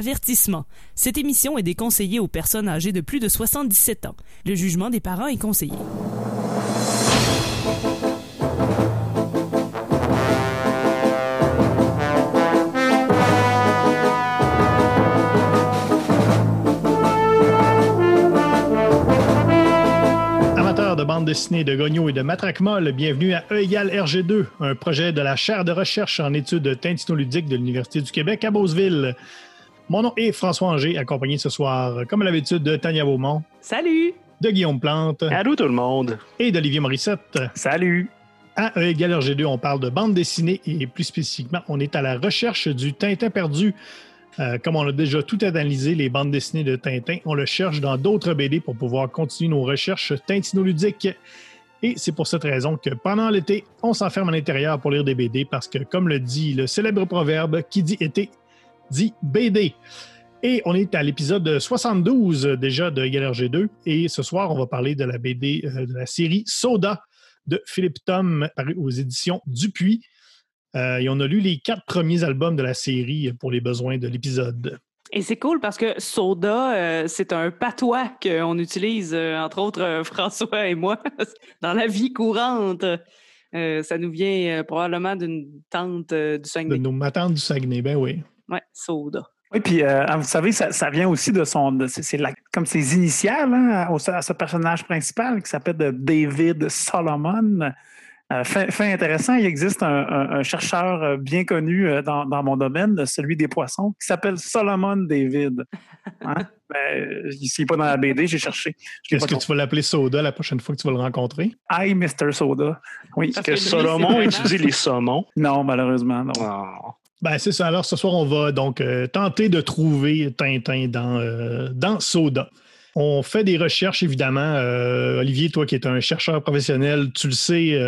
Avertissement. Cette émission est déconseillée aux personnes âgées de plus de 77 ans. Le jugement des parents est conseillé. Amateurs de bande dessinée, de Gogno et de Matraque Molle, bienvenue à E égale RG2, un projet de la chaire de recherche en études tintinoludiques de l'Université du Québec à Beauceville. Mon nom est François Anger, accompagné ce soir, comme à l'habitude, de Tania Beaumont, Salut! de Guillaume Plante Allô tout le monde. et d'Olivier Morissette. Salut. À E égale RG2, on parle de bande dessinée et plus spécifiquement, on est à la recherche du Tintin perdu. Euh, comme on a déjà tout analysé, les bandes dessinées de Tintin, on le cherche dans d'autres BD pour pouvoir continuer nos recherches tintinoludiques. Et c'est pour cette raison que pendant l'été, on s'enferme à l'intérieur pour lire des BD parce que, comme le dit le célèbre proverbe, qui dit été dit BD. Et on est à l'épisode 72 déjà de Galère 2 Et ce soir, on va parler de la BD euh, de la série Soda de Philippe Tom, paru aux éditions Dupuis. Euh, et on a lu les quatre premiers albums de la série pour les besoins de l'épisode. Et c'est cool parce que soda, euh, c'est un patois qu'on utilise, euh, entre autres euh, François et moi, dans la vie courante. Euh, ça nous vient euh, probablement d'une tante euh, du De Saguenay. nos matantes du Saguenay, ben oui. Ouais, soda. Oui, puis euh, vous savez, ça, ça vient aussi de son, c'est comme ses initiales hein, à ce personnage principal qui s'appelle David Solomon. Euh, fait, fait intéressant, il existe un, un- un chercheur euh, bien connu euh, dans, dans mon domaine, celui des poissons, qui s'appelle Solomon David. Hein? Ben, S'il n'est pas dans la BD, j'ai cherché. Est-ce que tu vas l'appeler Soda la prochaine fois que tu vas le rencontrer? Hi, Mr. Soda. Oui. Parce que Solomon étudie les saumons. Non, malheureusement, non. Ah. Ben, c'est ça. Alors, ce soir, on va donc euh, tenter de trouver Tintin dans, euh, dans Soda. On fait des recherches, évidemment. Euh, Olivier, toi qui es un chercheur professionnel, tu le sais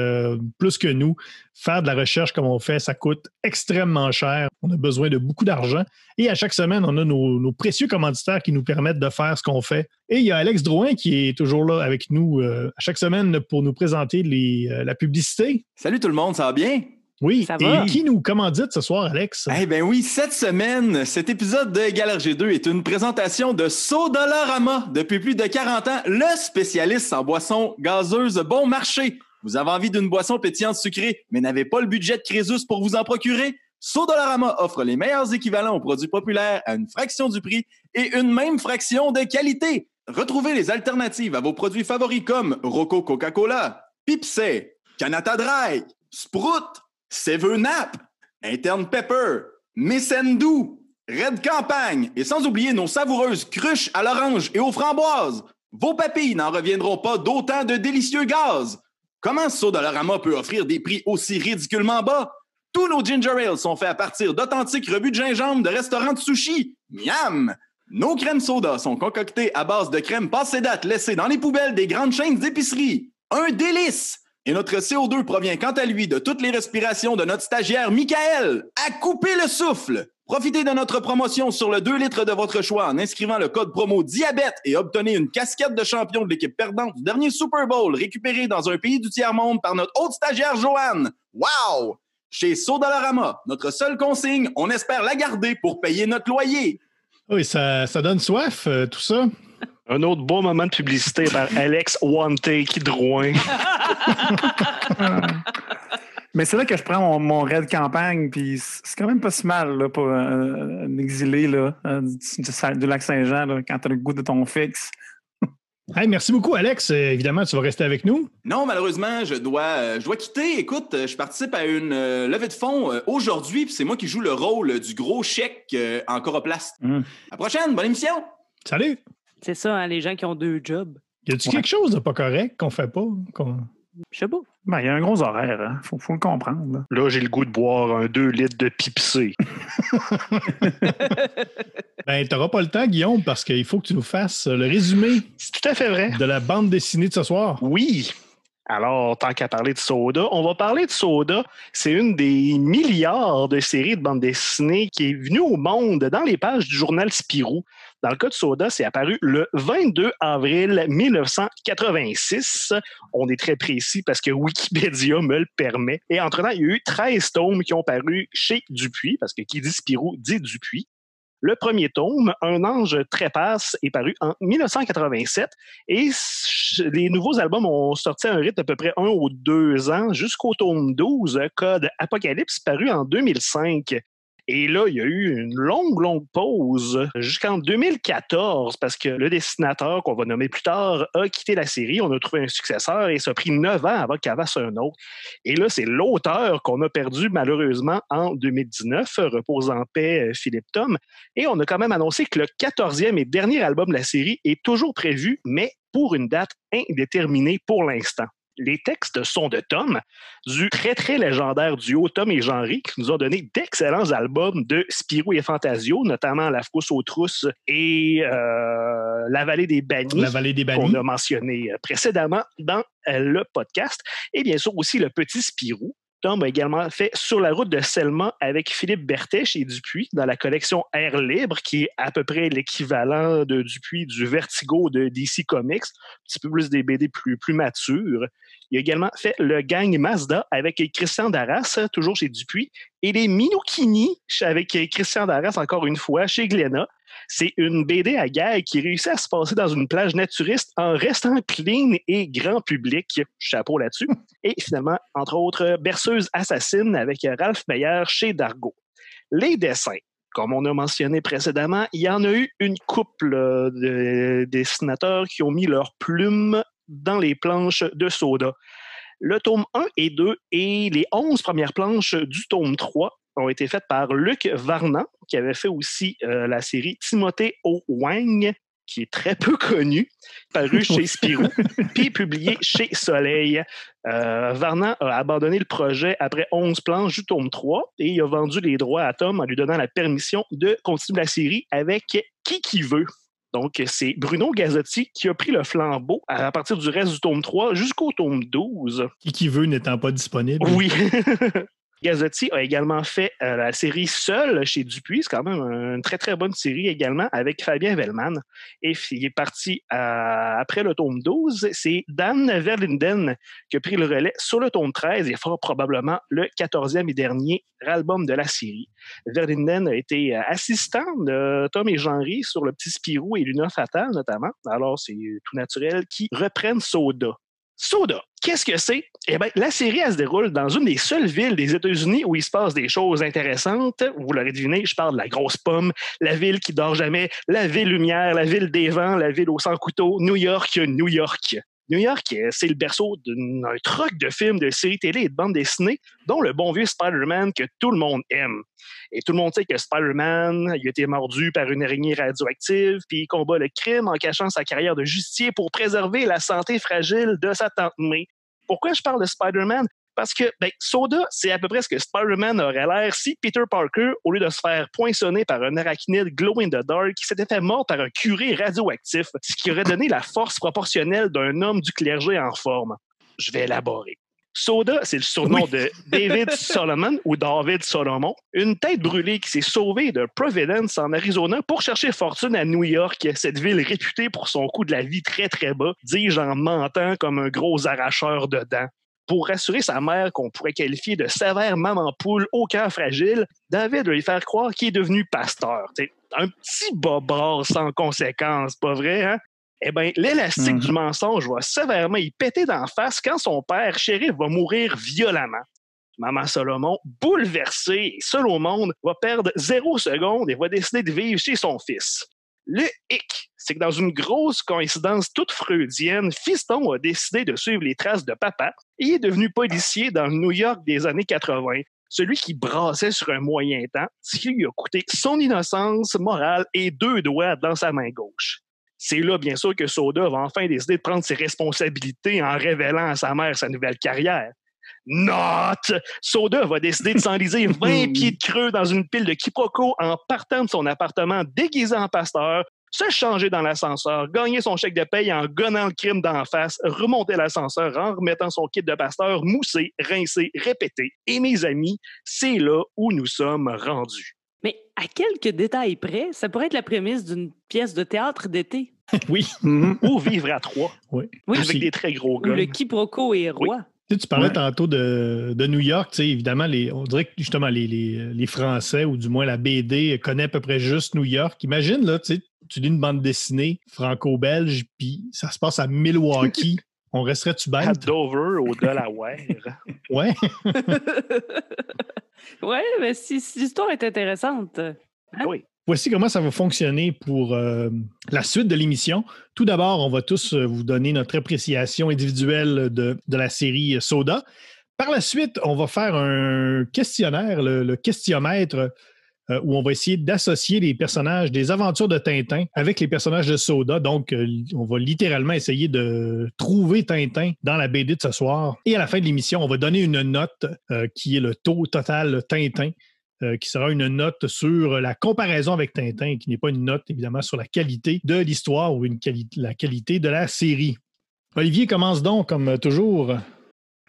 plus que nous. Faire de la recherche comme on fait, ça coûte extrêmement cher. On a besoin de beaucoup d'argent. Et à chaque semaine, on a nos, précieux commanditaires qui nous permettent de faire ce qu'on fait. Et il y a Alex Drouin qui est toujours là avec nous à chaque semaine pour nous présenter la publicité. Salut tout le monde, ça va bien? Oui, Ça et qui nous commandite ce soir, Alex? Eh bien oui, cette semaine, cet épisode de Galère G2 est une présentation de Sodolorama. Depuis plus de 40 ans, le spécialiste en boissons gazeuses bon marché. Vous avez envie d'une boisson pétillante sucrée, mais n'avez pas le budget de Crésus pour vous en procurer? Sodolorama offre les meilleurs équivalents aux produits populaires à une fraction du prix et une même fraction de qualité. Retrouvez les alternatives à vos produits favoris comme Rocco Coca-Cola, Pipsay, Canada Dry, Sprout, Seven Up, Interne Pepper, Messendou, Red Campagne et sans oublier nos savoureuses cruches à l'orange et aux framboises. Vos papilles n'en reviendront pas d'autant de délicieux gaz. Comment Sodalorama peut offrir des prix aussi ridiculement bas? Tous nos ginger ales sont faits à partir d'authentiques rebuts de gingembre de restaurants de sushi. Miam! Nos crèmes soda sont concoctées à base de crème passée date laissée dans les poubelles des grandes chaînes d'épicerie. Un délice! Et notre CO2 provient quant à lui de toutes les respirations de notre stagiaire Michael. À couper le souffle! Profitez de notre promotion sur le 2 litres de votre choix en inscrivant le code promo diabète et obtenez une casquette de champion de l'équipe perdante du dernier Super Bowl récupérée dans un pays du tiers-monde par notre haute stagiaire Joanne. Wow! Chez Sodalorama, notre seule consigne, on espère la garder pour payer notre loyer. Oui, ça, ça donne soif, euh, tout ça. Un autre beau moment de publicité par Alex One Take Drouin. Mais c'est là que je prends mon, mon raid campagne, puis c'est quand même pas si mal là, pour euh, un exilé là, euh, du, lac Saint-Jean là, quand tu as le goût de ton fixe. Hey, merci beaucoup, Alex. Euh, évidemment, tu vas rester avec nous. Non, malheureusement, je dois, euh, je dois quitter. Écoute, euh, je participe à une euh, levée de fonds euh, aujourd'hui, puis c'est moi qui joue le rôle euh, du gros chèque euh, en coroplaste. Mm. À la prochaine, bonne émission! Salut. C'est ça, hein, les gens qui ont deux jobs. Y a-tu Ouais. quelque chose de pas correct qu'on fait pas? Je sais pas. Ben, il y a un gros horaire, hein. faut, faut le comprendre. là. Là, j'ai le goût de boire un 2 litres de pipsé. Ben, t'auras pas le temps, Guillaume, parce qu'il faut que tu nous fasses le résumé C'est tout à fait vrai. de la bande dessinée de ce soir. Oui. Alors, tant qu'à parler de Soda, on va parler de Soda. C'est une des milliards de séries de bandes dessinées qui est venue au monde dans les pages du journal Spirou. Dans le cas de Soda, c'est apparu le 22 avril 1986. On est très précis parce que Wikipédia me le permet. Et entre-temps, il y a eu 13 tomes qui ont paru chez Dupuis, parce que qui dit Spirou dit Dupuis. Le premier tome, Un ange trépasse, est paru en 1987 et les nouveaux albums ont sorti à un rythme d'à peu près un ou deux ans jusqu'au tome 12, Code Apocalypse, paru en 2005. Et là, il y a eu une longue, longue pause jusqu'en 2014 parce que le dessinateur qu'on va nommer plus tard a quitté la série. On a trouvé un successeur et ça a pris neuf ans avant qu'il fasse un autre. Et là, c'est l'auteur qu'on a perdu malheureusement en 2019, repose en paix euh, Philippe Tom. Et on a quand même annoncé que le quatorzième et dernier album de la série est toujours prévu, mais pour une date indéterminée pour l'instant. Les textes sont de Tom, du très très légendaire duo Tom et Jean-Ry, qui nous ont donné d'excellents albums de Spirou et Fantasio, notamment La Frousse aux trousses et euh, La Vallée des Bannis, La Vallée des Bannis. qu'on a mentionné précédemment dans euh, le podcast, et bien sûr aussi Le Petit Spirou, Tom a également fait Sur la route de Selma avec Philippe Berthet chez Dupuis dans la collection Air Libre, qui est à peu près l'équivalent de Dupuis du Vertigo de DC Comics, un petit peu plus des BD plus, plus matures. Il a également fait Le Gang Mazda avec Christian Darras, toujours chez Dupuis, et les Minokini avec Christian Darras, encore une fois, chez Glénat. C'est une BD à gag qui réussit à se passer dans une plage naturiste en restant clean et grand public. Chapeau là-dessus. Et finalement, entre autres, Berceuse assassine avec Ralph Meyer chez Dargo. Les dessins. Comme on a mentionné précédemment, il y en a eu une couple euh, de dessinateurs qui ont mis leurs plumes dans les planches de Soda. Le tome 1 et 2 et les 11 premières planches du tome 3 ont été faites par Luc Varnan, qui avait fait aussi euh, la série Timothée O. Wang, qui est très peu connu, paru chez Spirou, puis publié chez Soleil. Euh, Varnan a abandonné le projet après 11 planches du tome 3 et il a vendu les droits à Tom en lui donnant la permission de continuer la série avec qui qui veut. Donc, c'est Bruno Gazzotti qui a pris le flambeau à partir du reste du tome 3 jusqu'au tome 12. Qui qui veut n'étant pas disponible. Oui. Gazzotti a également fait euh, la série Seul chez Dupuis. C'est quand même une très, très bonne série également avec Fabien Vellman. Et il est parti euh, après le tome 12. C'est Dan Verlinden qui a pris le relais sur le tome 13 et fort probablement le 14e et dernier album de la série. Verlinden a été euh, assistant de Tom et Jean-Ry sur Le Petit Spirou et Luna Fatale notamment. Alors, c'est tout naturel qu'ils reprennent Soda. Soda, qu'est-ce que c'est? Eh bien, la série, elle se déroule dans une des seules villes des États-Unis où il se passe des choses intéressantes. Vous l'aurez deviné, je parle de la grosse pomme, la ville qui dort jamais, la ville lumière, la ville des vents, la ville au sans couteau, New York, New York. New York, c'est le berceau d'un troc de films, de séries télé et de bandes dessinées, dont le bon vieux Spider-Man que tout le monde aime. Et tout le monde sait que Spider-Man, il a été mordu par une araignée radioactive, puis il combat le crime en cachant sa carrière de justicier pour préserver la santé fragile de sa tante May. Pourquoi je parle de Spider-Man? Parce que ben, Soda, c'est à peu près ce que Spider-Man aurait l'air si Peter Parker, au lieu de se faire poinçonner par un arachnide glow in the dark, s'était fait mort par un curé radioactif, ce qui aurait donné la force proportionnelle d'un homme du clergé en forme. Je vais élaborer. Soda, c'est le surnom de David Solomon ou David Solomon, une tête brûlée qui s'est sauvée de Providence en Arizona pour chercher fortune à New York, cette ville réputée pour son coût de la vie très très bas, dis-je en mentant comme un gros arracheur de dents. Pour rassurer sa mère qu'on pourrait qualifier de sévère maman poule au cœur fragile, David va lui faire croire qu'il est devenu pasteur. T'sais, un petit bobard sans conséquence, pas vrai, hein? eh bien, l'élastique Mhm. du mensonge va sévèrement y péter d'en face quand son père, shérif, va mourir violemment. Maman Salomon, bouleversée et seule au monde, va perdre zéro seconde et va décider de vivre chez son fils. Le hic, c'est que dans une grosse coïncidence toute freudienne, Fiston a décidé de suivre les traces de papa et est devenu policier dans le New York des années 80 celui qui brassait sur un moyen temps, ce qui lui a coûté son innocence morale et deux doigts dans sa main gauche. C'est là, bien sûr, que Soda va enfin décider de prendre ses responsabilités en révélant à sa mère sa nouvelle carrière. Not! Soda va décider de s'enliser 20 pieds de creux dans une pile de quiproquos en partant de son appartement déguisé en pasteur, se changer dans l'ascenseur, gagner son chèque de paye en gonnant le crime d'en face, remonter l'ascenseur en remettant son kit de pasteur, mousser, rincer, répéter. Et mes amis, c'est là où nous sommes rendus. Mais à quelques détails près, ça pourrait être la prémisse d'une pièce de théâtre d'été. Oui. Mhm. Ou vivre à trois, Oui. Oui, avec Aussi. des très gros gars. le quiproquo est roi. Tu, parlais tantôt de, New York, évidemment, les, on dirait que justement les, Français, ou du moins la BD, connaît à peu près juste New York. Imagine, là, tu lis une bande dessinée franco-belge, puis ça se passe à Milwaukee. On resterait-tu bête? À Dover, au Delaware. ouais. ouais, mais si, l'histoire est intéressante. Hein? Oui. Voici comment ça va fonctionner pour euh, la suite de l'émission. Tout d'abord, on va tous euh, vous donner notre appréciation individuelle de, la série Soda. Par la suite, on va faire un questionnaire, le, questionnaire, euh, où on va essayer d'associer les personnages des aventures de Tintin avec les personnages de Soda. Donc, on va littéralement essayer de trouver Tintin dans la BD de ce soir. Et à la fin de l'émission, on va donner une note qui est le taux total Tintin euh, qui sera une note sur la comparaison avec Tintin, qui n'est pas une note évidemment sur la qualité de l'histoire ou la qualité de la série. Olivier commence donc comme toujours.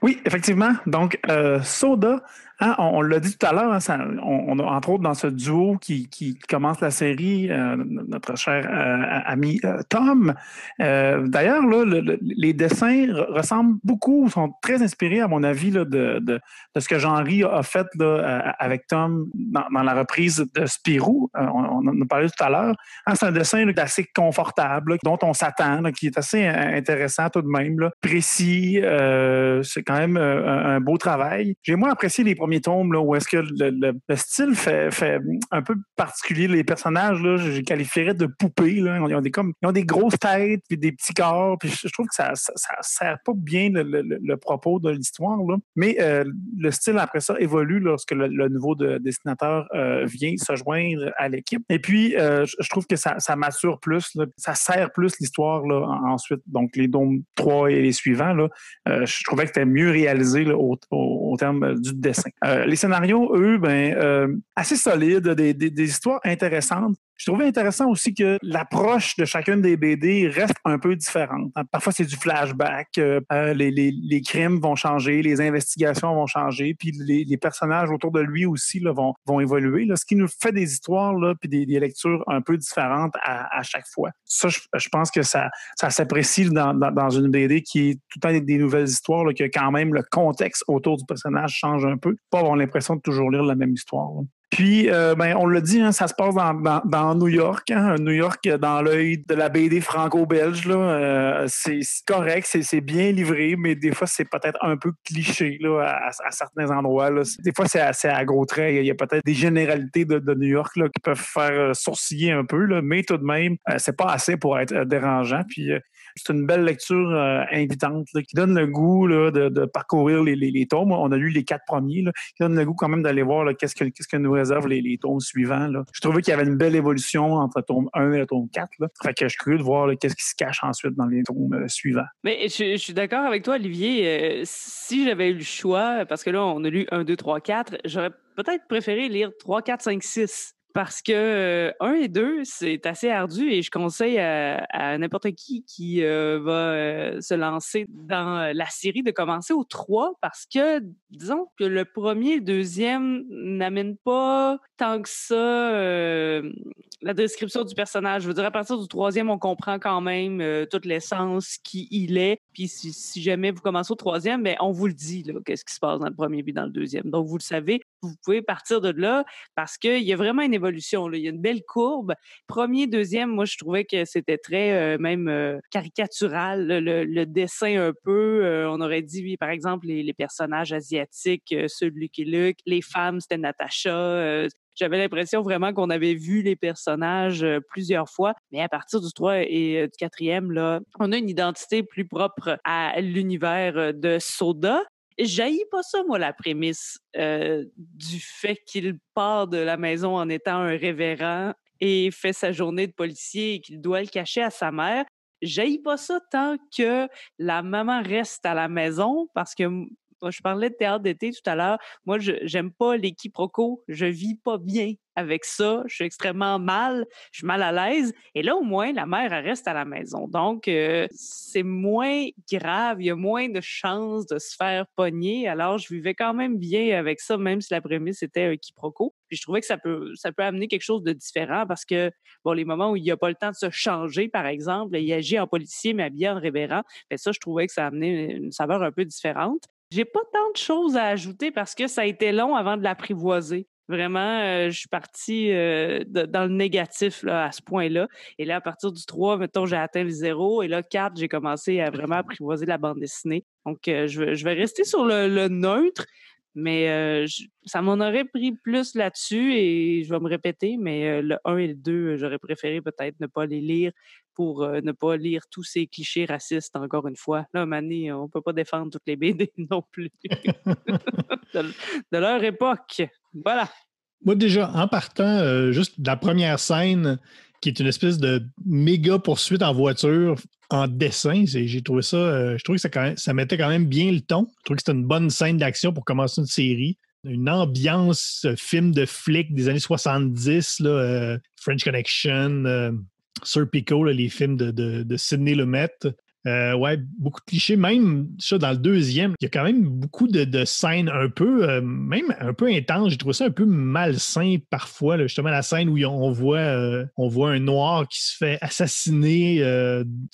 Oui, effectivement. Donc, euh, Soda Hein, on, l'a dit tout à l'heure, hein, on, entre autres dans ce duo qui, commence la série, euh, notre cher euh, ami euh, Tom. D'ailleurs, les dessins ressemblent beaucoup, sont très inspirés, à mon avis, de, ce que Jean-Ry a fait avec Tom dans, la reprise de Spirou. on, en a parlé tout à l'heure. Hein, c'est un dessin assez confortable, dont on s'attend, qui est assez intéressant tout de même, précis. c'est quand même un beau travail. J'ai moins apprécié les premiers tombes où est-ce que le, style fait, un peu particulier. Les personnages, là, je qualifierais de poupées. Ils, ont des, comme, ils ont des grosses têtes puis des petits corps. Puis je, trouve que ça ne sert pas bien le, propos de l'histoire. Mais euh, le style, après ça, évolue lorsque le, nouveau dessinateur euh, vient se joindre à l'équipe. Et puis, euh, je trouve que ça, mature plus. Ça sert plus l'histoire ensuite. Donc, les dômes 3 et les suivants, là, je trouvais que c'était mieux réalisé au terme du dessin. Euh, les scénarios, eux, ben, euh, assez solides, des, histoires intéressantes. Je trouvais intéressant aussi que l'approche de chacune des BD reste un peu différente. Parfois, c'est du flashback, euh, les, crimes vont changer, les investigations vont changer, puis les, personnages autour de lui aussi là, vont, vont évoluer, là, ce qui nous fait des histoires là, puis des, lectures un peu différentes à, chaque fois. Ça, je, pense que ça, ça s'apprécie dans, dans, une BD qui est tout le temps des nouvelles histoires, là, que quand même le contexte autour du personnage change un peu, pas avoir l'impression de toujours lire la même histoire. Puis, euh, ben, on l'a dit, hein, ça se passe dans, New York. Hein, New York, dans l'œil de la BD franco-belge. Euh, c'est correct, c'est bien livré, mais des fois, c'est peut-être un peu cliché à, certains endroits. Des fois, c'est assez à gros traits. Il y a peut-être des généralités de, New York qui peuvent faire euh, sourciller un peu, mais tout de même, c'est pas assez pour être dérangeant. Puis, c'est une belle lecture euh, invitante qui donne le goût de, parcourir les, tomes. On a lu les quatre premiers, qui donne le goût quand même d'aller voir qu'est-ce que, nous réservent les, tomes suivants. Je trouvais qu'il y avait une belle évolution entre le tome 1 et le tome 4. Fait que je suis curieux de voir qu'est-ce qui se cache ensuite dans les tomes euh, suivants. Mais je, suis d'accord avec toi, Olivier. Euh, si j'avais eu le choix, parce que là, on a lu 1, 2, 3, 4, j'aurais peut-être préféré lire 3, 4, 5, 6 parce que euh, un et deux, c'est assez ardu et je conseille à, n'importe qui qui euh, va euh, se lancer dans la série de commencer au 3 parce que disons que le premier, deuxième n'amène pas tant que ça la description du personnage. Je veux dire, à partir du troisième, on comprend quand même toute l'essence qui il est. Puis si, jamais vous commencez au troisième, mais ben, on vous le dit, qu'est-ce qui se passe dans le premier puis dans le deuxième. Donc, vous le savez, vous pouvez partir de là parce qu'il y a vraiment une évolution. Là. Il y a une belle courbe. Premier, deuxième, moi, je trouvais que c'était très euh, même euh, caricatural, le, dessin un peu. Euh, on aurait dit, par exemple, les, personnages asiatiques, ceux de Lucky Luke, les femmes, c'était Natacha. J'avais l'impression vraiment qu'on avait vu les personnages plusieurs fois, mais à partir du 3 et du 4e, là, on a une identité plus propre à l'univers de Soda. J'haïs pas ça, moi, la prémisse du fait qu'il part de la maison en étant un révérend et fait sa journée de policier et qu'il doit le cacher à sa mère. J'haïs pas ça tant que la maman reste à la maison parce que je parlais de théâtre d'été tout à l'heure. Moi, je j'aime pas les quiproquos. Je vis pas bien avec ça. Je suis extrêmement mal. Je suis mal à l'aise. Et là, au moins, la mère, reste à la maison. Donc, euh, c'est moins grave. Il y a moins de chances de se faire pogner. Alors, je vivais quand même bien avec ça, même si la prémisse était un quiproquo. Puis, je trouvais que ça peut, ça peut amener quelque chose de différent parce que, bon, les moments où il n'y a pas le temps de se changer, par exemple, il agit en policier, mais habillé en révérend, ça, je trouvais que ça amenait une saveur un peu différente. J'ai pas tant de choses à ajouter parce que ça a été long avant de l'apprivoiser. Vraiment, euh, je suis partie euh, dans le négatif à ce point-là. Et là, à partir du 3, mettons, j'ai atteint le 0. Et là, 4, j'ai commencé à vraiment apprivoiser la bande dessinée. Donc, euh, je, vais, je, vais, rester sur le, neutre, mais ça m'en aurait pris plus là-dessus et je vais me répéter, mais le 1 et le 2, j'aurais préféré peut-être ne pas les lire pour ne pas lire tous ces clichés racistes encore une fois. Là, Mané, on peut pas défendre toutes les BD non plus de leur époque. Voilà. Moi, déjà, en partant, euh, juste la première scène, qui est une espèce de méga poursuite en voiture en dessin, j'ai trouvé ça, euh, je trouve que ça, mettait quand même bien le ton. Je trouve que c'était une bonne scène d'action pour commencer une série. Une ambiance euh, film de flic des années 70, là, French Connection, Sir Pico, les films de, de, de Sidney Lumet. Euh, ouais, beaucoup de clichés. Même ça, dans le deuxième, il y a quand même beaucoup de, scènes un peu, euh, même un peu intenses. J'ai trouvé ça un peu malsain parfois. justement, la scène où on voit, euh, on voit un noir qui se fait assassiner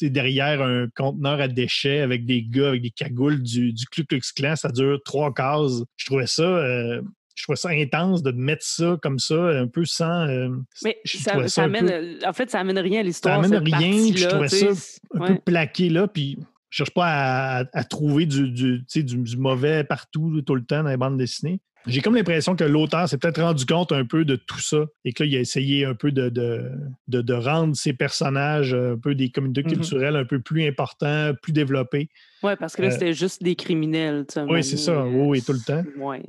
derrière un conteneur à déchets avec des gars avec des cagoules du, du Ku Klux Klan. Ça dure trois cases. Je trouvais ça je trouve ça intense de mettre ça comme ça, un peu sans. Euh, mais ça, ça, amène, en fait, ça amène rien à l'histoire. Ça amène rien. Je trouvais ça un peu plaqué là, puis je cherche pas à, trouver du, du, du, mauvais partout, tout le temps dans les bandes dessinées. J'ai comme l'impression que l'auteur s'est peut-être rendu compte un peu de tout ça et que là, il a essayé un peu de, de, de, rendre ses personnages un peu des communautés mm-hmm. culturelles un peu plus importants, plus développés. Oui, parce que là, euh, c'était juste des criminels. Oui, c'est ça. Oui, tout le temps. Oui,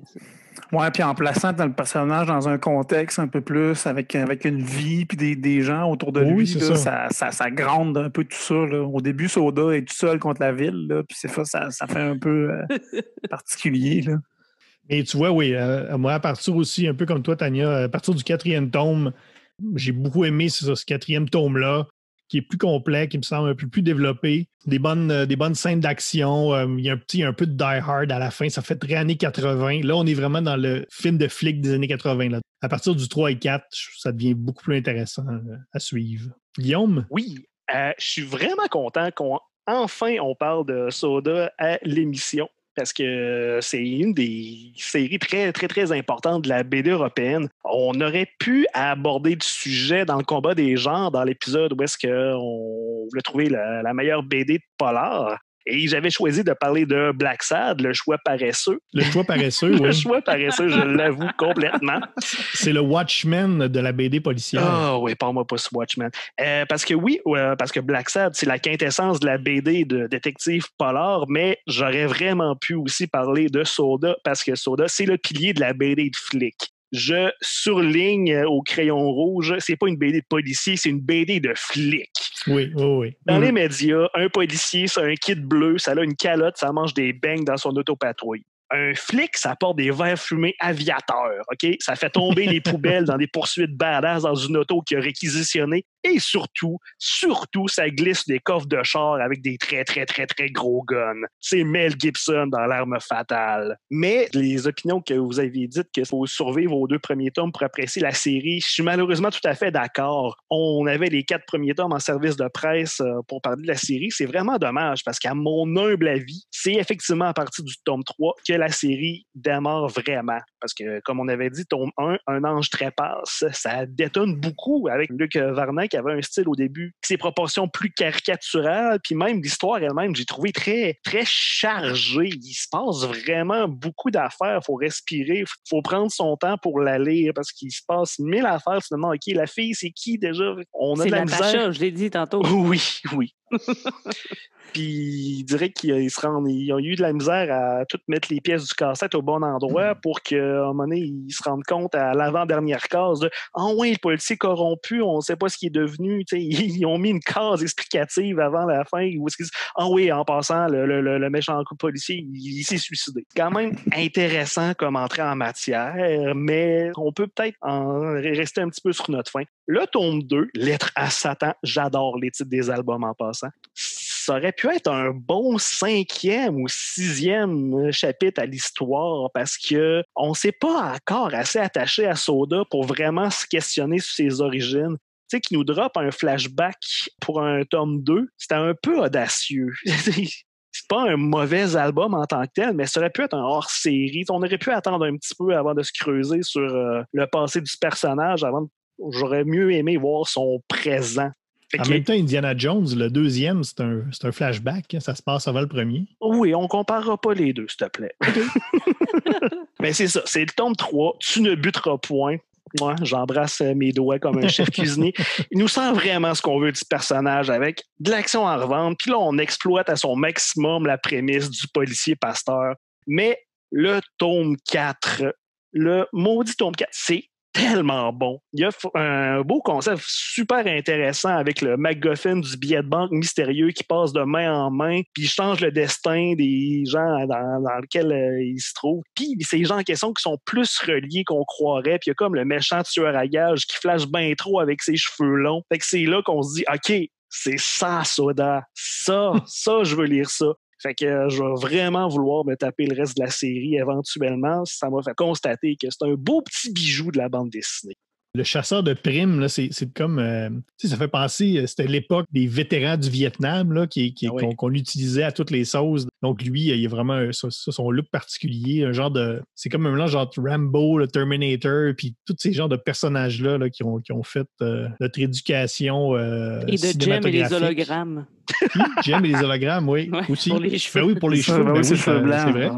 Ouais, puis en plaçant le personnage dans un contexte un peu plus, avec, avec une vie, puis des, des gens autour de lui, ça. Ça, ça, grande un peu tout ça. Au début, Soda est tout seul contre la ville, là, puis c'est ça, ça fait un peu euh, particulier. Là. Et tu vois, oui, euh, moi, à partir aussi, un peu comme toi, Tania, à partir du quatrième tome, j'ai beaucoup aimé ce quatrième tome-là qui est plus complet, qui me semble un peu plus développé. Des bonnes, euh, des bonnes scènes d'action. Euh, il y a un petit un peu de Die Hard à la fin. Ça fait très années 80. Là, on est vraiment dans le film de flic des années 80. Là. À partir du 3 et 4, ça devient beaucoup plus intéressant euh, à suivre. Guillaume? Oui, je suis vraiment content qu'enfin on parle de Soda à l'émission parce que c'est une des séries très, très, très importantes de la BD européenne. On aurait pu aborder le sujet dans le combat des genres dans l'épisode où est-ce qu'on voulait trouver la, la meilleure BD de Polar. Et j'avais choisi de parler de Black Sad, le choix paresseux. Le choix paresseux, oui. Le choix paresseux, je l'avoue complètement. C'est le Watchmen de la BD policière. Ah oh, oui, parle-moi pas ce Watchmen. Euh, parce que oui, parce que Black Sad, c'est la quintessence de la BD de détective polar, mais j'aurais vraiment pu aussi parler de Soda, parce que Soda, c'est le pilier de la BD de flic je surligne au crayon rouge, c'est pas une BD de policier, c'est une BD de flic. Oui, oui, oui. Dans les mm. médias, un policier, c'est un kit bleu, ça a une calotte, ça mange des beignes dans son autopatrouille un flic, ça porte des verres fumés aviateurs, OK? Ça fait tomber les poubelles dans des poursuites badass dans une auto qui a réquisitionné. Et surtout, surtout, ça glisse des coffres de char avec des très, très, très, très gros guns. C'est Mel Gibson dans L'arme fatale. Mais les opinions que vous avez dites qu'il faut survivre aux deux premiers tomes pour apprécier la série, je suis malheureusement tout à fait d'accord. On avait les quatre premiers tomes en service de presse euh, pour parler de la série. C'est vraiment dommage parce qu'à mon humble avis, c'est effectivement à partir du tome 3 que la série démarre vraiment. Parce que, comme on avait dit, tome 1, Un ange trépasse, ça détonne beaucoup avec Luc Varnac qui avait un style au début, ses proportions plus caricaturales, puis même l'histoire elle-même, j'ai trouvé très, très chargée. Il se passe vraiment beaucoup d'affaires. Il faut respirer, il faut prendre son temps pour la lire parce qu'il se passe mille affaires. Finalement, OK, la fille, c'est qui déjà? On a de la misère. je l'ai dit tantôt. Oui, oui. Puis il dirait qu'ils se rendent, ils ont eu de la misère à tout mettre les pièces du cassette au bon endroit mm. pour qu'à un moment donné, ils se rendent compte à l'avant-dernière case de Ah oh, ouais, le policier corrompu, on ne sait pas ce qui est devenu. ils ont mis une case explicative avant la fin. Ah oh, oui, en passant, le, le, le méchant policier, il, s'est suicidé. Quand même intéressant comme entrée en matière, mais on peut peut-être en rester un petit peu sur notre fin. Le tome 2, Lettre à Satan, j'adore les titres des albums en passant ça aurait pu être un bon cinquième ou sixième chapitre à l'histoire parce que on s'est pas encore assez attaché à Soda pour vraiment se questionner sur ses origines. Tu sais, qui nous drop un flashback pour un tome 2, c'était un peu audacieux. pas un mauvais album en tant que tel, mais ça aurait pu être un hors-série. On aurait pu attendre un petit peu avant de se creuser sur euh, le passé du personnage. Avant, j'aurais mieux aimé voir son présent. En même temps, Indiana Jones, le deuxième, c'est un, un, flashback. Hein. Ça se passe avant le premier. Oui, on comparera pas les deux, s'il te plaît. mais c'est ça, c'est le tome 3. Tu ne buteras point. Moi, j'embrasse euh, mes doigts comme un chef cuisinier. Il nous sent vraiment ce qu'on veut du personnage avec de l'action en revente. Puis là, on exploite à son maximum la prémisse du policier pasteur. Mais le tome 4, le maudit tome 4, c'est tellement bon. Il y a un beau concept super intéressant avec le MacGuffin du billet de banque mystérieux qui passe de main en main, puis change le destin des gens dans, dans lesquels euh, ils se trouvent. Puis ces gens en question qui sont plus reliés qu'on croirait, puis il y a comme le méchant tueur à gage qui flash bien trop avec ses cheveux longs. Fait que c'est là qu'on se dit, OK, c'est ça, Soda. Ça, ça, je veux lire ça. Fait que euh, je vais vraiment vouloir me taper le reste de la série éventuellement. Ça m'a fait constater que c'est un beau petit bijou de la bande dessinée. Le chasseur de primes, c'est comme. Euh, ça fait penser, euh, c'était l'époque des vétérans du Vietnam là, qui, ah qu'on utilisait à toutes les sauces. Donc, lui, il a vraiment son look particulier, un genre de. C'est comme un mélange entre Rambo, le Terminator, puis tous ces genres de personnages-là là, qui, ont, qui ont fait notre éducation. et de Jem et les hologrammes. Jem et les hologrammes, oui. aussi. Pour les cheveux. Ben oui, pour les cheveux. Ben oui, c'est vrai.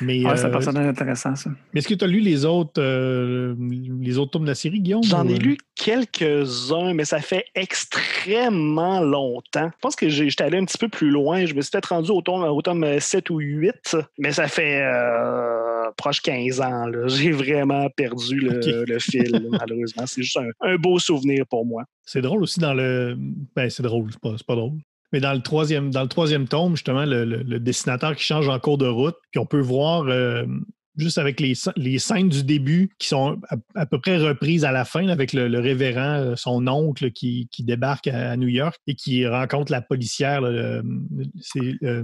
Mais, c'est un euh, personnage intéressant, ça. Mais est-ce que tu as lu les autres, euh, les autres tomes de la série, Guillaume? J'en ai lu quelques-uns, mais ça fait extrêmement longtemps. Je pense que j'étais allé un petit peu plus loin. Je me suis peut-être rendu au tome, au tome 7 ou 8, mais ça fait euh, proche 15 ans. J'ai vraiment perdu le, fil, malheureusement. C'est juste un, beau souvenir pour moi. C'est drôle aussi dans le. Ben, c'est drôle, c'est pas, pas drôle. Mais dans le troisième, dans le troisième tome, justement, le, dessinateur qui change en cours de route, puis on peut voir euh, juste avec les, les, scènes du début qui sont à, peu près reprises à la fin, avec le, révérend, euh, son oncle qui, débarque à, New York et qui rencontre la policière, c'est euh,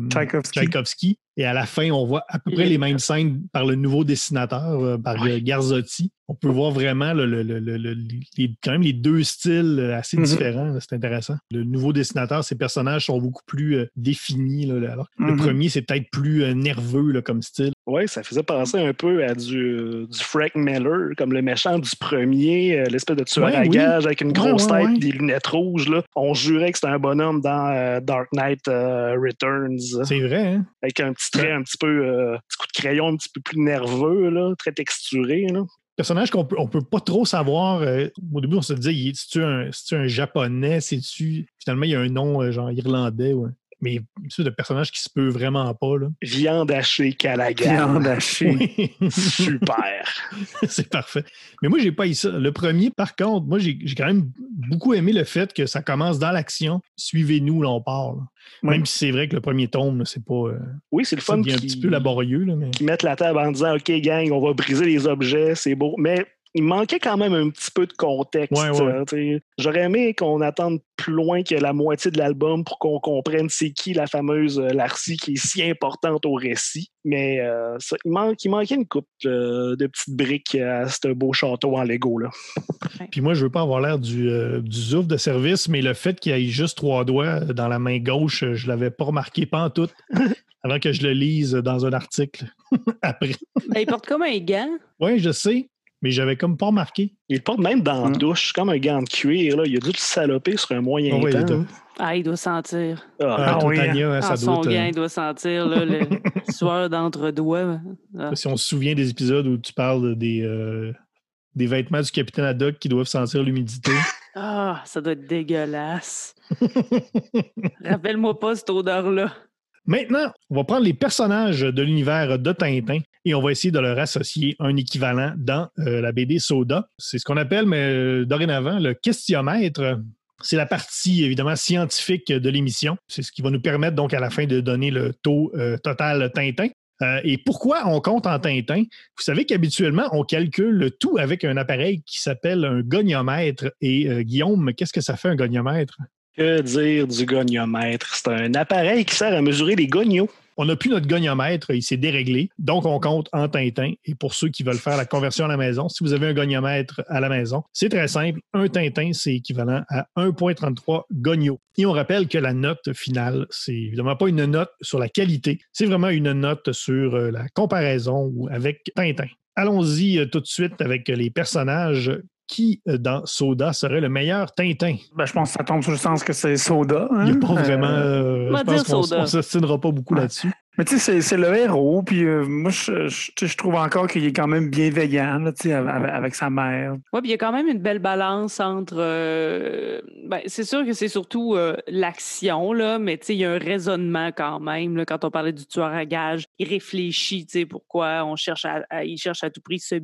Tchaikovsky. Et à la fin, on voit à peu près les mêmes scènes par le nouveau dessinateur, par Garzotti on peut voir vraiment le, les, quand même les deux styles euh, assez mm-hmm. différents. C'est intéressant. Le nouveau dessinateur, ses personnages sont beaucoup plus euh, définis. alors le mm-hmm. premier, c'est peut-être plus euh, nerveux comme style. Oui, ça faisait penser un peu à du, du, Frank Miller, comme le méchant du premier, l'espèce de tueur à gage avec une grosse tête et des lunettes rouges. Là. On jurait que c'était un bonhomme dans Dark Knight Returns. C'est vrai, hein? Avec un petit trait un petit peu, petit coup de crayon un petit peu plus nerveux, là, très texturé. Là personnage qu'on peut, peut pas trop savoir. Euh, au début, on se disait, c'est-tu un, un, japonais? C'est-tu. Finalement, il y a un nom euh, genre irlandais. Mais c'est de personnage qui se peut vraiment pas. Là. Viande hachée Calagan. Viande hachée. Super. c'est parfait. Mais moi, j'ai pas eu ça. Le premier, par contre, moi, j'ai quand même beaucoup aimé le fait que ça commence dans l'action. Suivez-nous, là, on part. Même si c'est vrai que le premier tome, c'est pas. Euh, oui, c'est le fun. Qui, un petit peu laborieux. Là, mais... Qui mettent la table en disant OK, gang, on va briser les objets, c'est beau. Mais il manquait quand même un petit peu de contexte. J'aurais aimé qu'on attende plus loin que la moitié de l'album pour qu'on comprenne c'est qui la fameuse euh, Larcy qui est si importante au récit. Mais euh, il, manque, il manquait une coupe de, petites briques à ce beau château en Lego. Là. Puis moi, je veux pas avoir l'air du, euh, du zouf de service, mais le fait qu'il y ait juste trois doigts dans la main gauche, je l'avais pas remarqué pas en tout. avant que je le lise dans un article après. Ben, il porte comme un gant. Oui, je sais mais j'avais comme pas remarqué. Il le porte même dans la douche, comme un gant de cuir. Là. Il a dû le saloper sur un moyen ah temps. Ah, il doit sentir. Ah, ah, ah oui. Hein, ça son gant, il doit sentir là, le sueur d'entre-doigts. Si on se souvient des épisodes où tu parles des, euh, des vêtements du capitaine Haddock qui doivent sentir l'humidité. Ah, ça doit être dégueulasse. Rappelle-moi pas cette odeur-là. Maintenant, on va prendre les personnages de l'univers de Tintin et on va essayer de leur associer un équivalent dans euh, la BD Soda. C'est ce qu'on appelle, mais euh, dorénavant, le questionnaire. C'est la partie évidemment scientifique de l'émission. C'est ce qui va nous permettre donc à la fin de donner le taux euh, total Tintin. et pourquoi on compte en Tintin? Vous savez qu'habituellement, on calcule le tout avec un appareil qui s'appelle un goniomètre. Et Guillaume, qu'est-ce que ça fait un goniomètre? Que dire du goniomètre? C'est un appareil qui sert à mesurer les gonios. On n'a plus notre goniomètre, il s'est déréglé. Donc, on compte en Tintin. Et pour ceux qui veulent faire la conversion à la maison, si vous avez un goniomètre à la maison, c'est très simple. Un Tintin, c'est équivalent à 1,33 gonios. Et on rappelle que la note finale, c'est évidemment pas une note sur la qualité, c'est vraiment une note sur euh, la comparaison avec Tintin. Allons-y euh, tout de suite avec les personnages qui, euh, dans Soda, serait le meilleur Tintin? Ben, je pense que ça tombe sur le sens que c'est Soda. Hein? Il n'y a pas vraiment. Euh, on va je pense qu'on ne s'assinera pas beaucoup Ouais. là-dessus. Mais tu sais, c'est- le héros, puis euh, moi, je, je- tu sais, je trouve encore qu'il est quand même bienveillant, là, tu sais, avec, avec sa mère. Oui, puis il y a quand même une belle balance entre. euh, ben, c'est sûr que c'est surtout euh, l'action, là, mais tu sais, il y a un raisonnement quand même. là, quand on parlait du tueur à gage, il réfléchit, tu sais, pourquoi on cherche à, à- il cherche à tout prix ce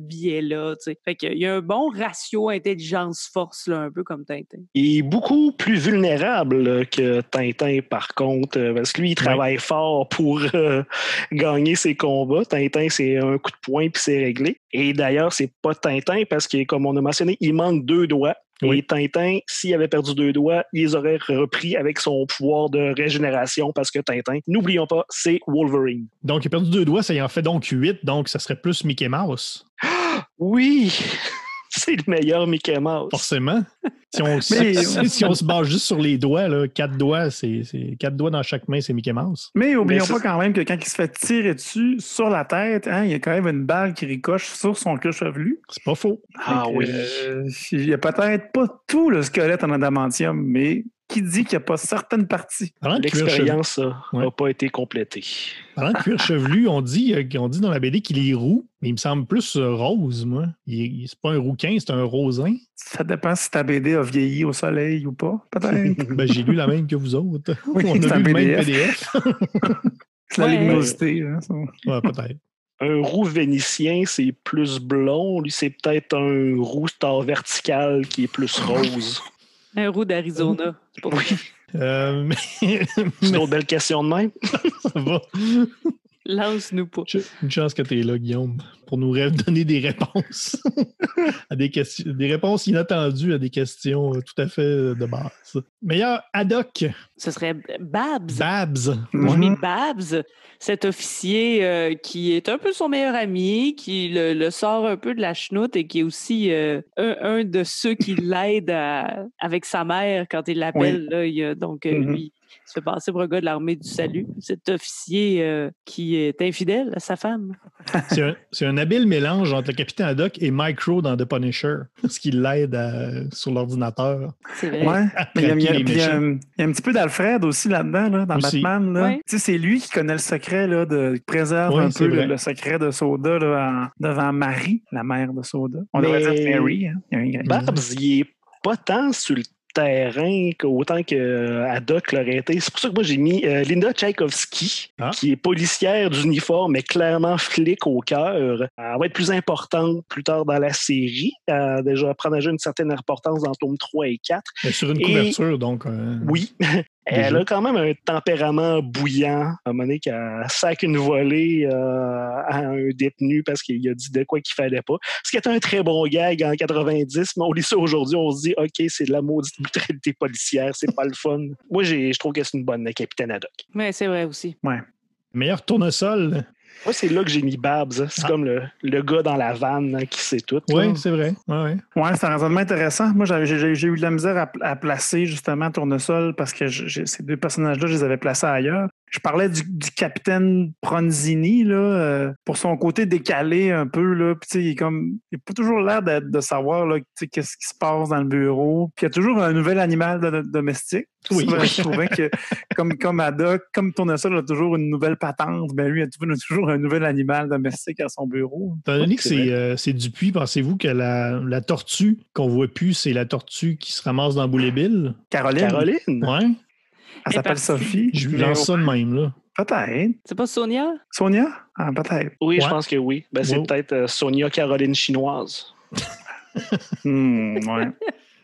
sais. Fait qu'il y a un bon ratio intelligence-force, là, un peu comme Tintin. Il est beaucoup plus vulnérable que Tintin, par contre, parce que lui, il travaille fort pour euh, gagner ses combats. Tintin, c'est un coup de poing puis c'est réglé. Et d'ailleurs, c'est pas Tintin parce que, comme on a mentionné, il manque deux doigts. Oui. Et Tintin, s'il avait perdu deux doigts, il les aurait repris avec son pouvoir de régénération parce que Tintin, n'oublions pas, c'est Wolverine. Donc, il a perdu deux doigts, ça y en fait donc huit, donc ça serait plus Mickey Mouse, Oui, c'est le meilleur Mickey Mouse. forcément. Si on, Mais- si, si on se base juste sur les doigts, là, quatre doigts, c'est quatre doigts dans chaque main, c'est Mickey Mouse. Mais oublions ça- pas quand même que quand il se fait tirer dessus sur la tête, hein, il y a quand même une balle qui ricoche sur son queue chevelu. C'est pas faux. Ah oui. euh, il n'y a peut-être pas tout le squelette en adamantium, mais qui dit qu'il n'y a pas certaines parties? L'expérience n'a Ouais. pas été complétée. parlant de cuir chevelu, on dit, euh, on dit dans la BD qu'il est roux, mais il me semble plus euh, rose, moi. C'est pas un rouquin, c'est un rosin. Ça dépend si ta BD a vieilli au soleil ou pas, peut-être. Ben, j'ai lu la même que vous autres. Oui, on c'est a lu le même PDF. C'est la Ouais. luminosité. hein. Ouais, peut-être. Un roux vénitien, c'est plus blond. Lui, c'est peut-être un roux star vertical qui est plus rose. Un roux d'Arizona. Ça. Euh, mais C'est une autre belle question de même. ça va. Lance-nous pas. Une chance que tu es là, Guillaume, pour nous donner des réponses à des questions, des réponses inattendues à des questions euh, tout à fait euh, de base. Meilleur Haddock, Ce serait Babs. Babs. Moi, je Mhm. mets Babs, cet officier euh, qui est un peu son meilleur ami, qui le, le sort un peu de la chenoute et qui est aussi euh, un, un de ceux qui l'aident à- avec sa mère quand il l'appelle. a- Donc, euh, Mhm. lui, il se fait passer pour un gars de l'armée du salut. Cet officier euh, qui est infidèle à sa femme. C'est un, c'est un habile mélange entre le capitaine Haddock et Micro dans The Punisher, ce qui l'aide sur l'ordinateur. C'est vrai. Ouais. Mais il y a, il y a- traquer les puis il y a- méchants. il y a un petit peu d'Alfred aussi là-dedans, là, dans Aussi. Batman. là. C'est lui qui connaît le secret, là, de, qui préserve Oui, un peu le, secret de Soda là, en- devant Marie, la mère de Soda. On Mais- devrait dire Mary. Hein? Il y a un- Babs, il est pas tant sur le terrain qu'autant que euh, Haddock l'aurait été. C'est pour ça que moi, j'ai mis euh, Linda Tchaïkovski, Ah. qui est policière d'uniforme, mais clairement flic au cœur. Elle va être plus importante plus tard dans la série. Elle a déjà prendre déjà une certaine importance dans tome 3 et 4. Mais sur une Et- couverture, donc. euh, Oui. Elle Déjà. a quand même un tempérament bouillant. À un moment donné, qu'elle sac une volée euh, à un détenu parce qu'il a dit de quoi qu'il fallait pas. Ce qui est un très bon gag en 90, mais on lit ça aujourd'hui, on se dit, OK, c'est de la maudite brutalité policière, c'est pas le fun. Moi, j'ai- je trouve que c'est une bonne capitaine Haddock. Mais c'est vrai aussi. Meilleur tournesol. Moi, c'est là que j'ai mis Babs. hein. C'est Ah. comme le, le gars dans la vanne hein, qui sait tout. Oui, c'est vrai. Ouais, ouais. Ouais, c'est un raisonnement intéressant. Moi, j'ai eu de la misère à, à placer justement Tournesol parce que ces deux personnages-là, je les avais placés ailleurs. Je parlais du, du capitaine Pronzini, là, euh, pour son côté décalé un peu. Là, puis, tu sais, il n'a pas toujours l'air de, de savoir qu'est-ce qui se passe dans le bureau. Puis il y a toujours un nouvel animal de- de- domestique. Oui. Vrai, Je trouvais que, comme, comme Ada, comme Tournesol a toujours une nouvelle patente, ben lui, il a toujours- un nouvel animal domestique à son bureau. Étant donné que c'est euh, c'est Dupuis, pensez-vous que la, la tortue qu'on voit plus, c'est la tortue qui se ramasse dans Boulet Bill? Caroline, Caroline? Ouais. Elle s'appelle. Sophie. Je lui lance ça de même, là. Peut-être. C'est pas Sonia? Sonia? Ah, peut-être. Oui, je pense que oui. Ben, c'est Wow. peut-être euh, Sonia Caroline chinoise. Hmm, ouais.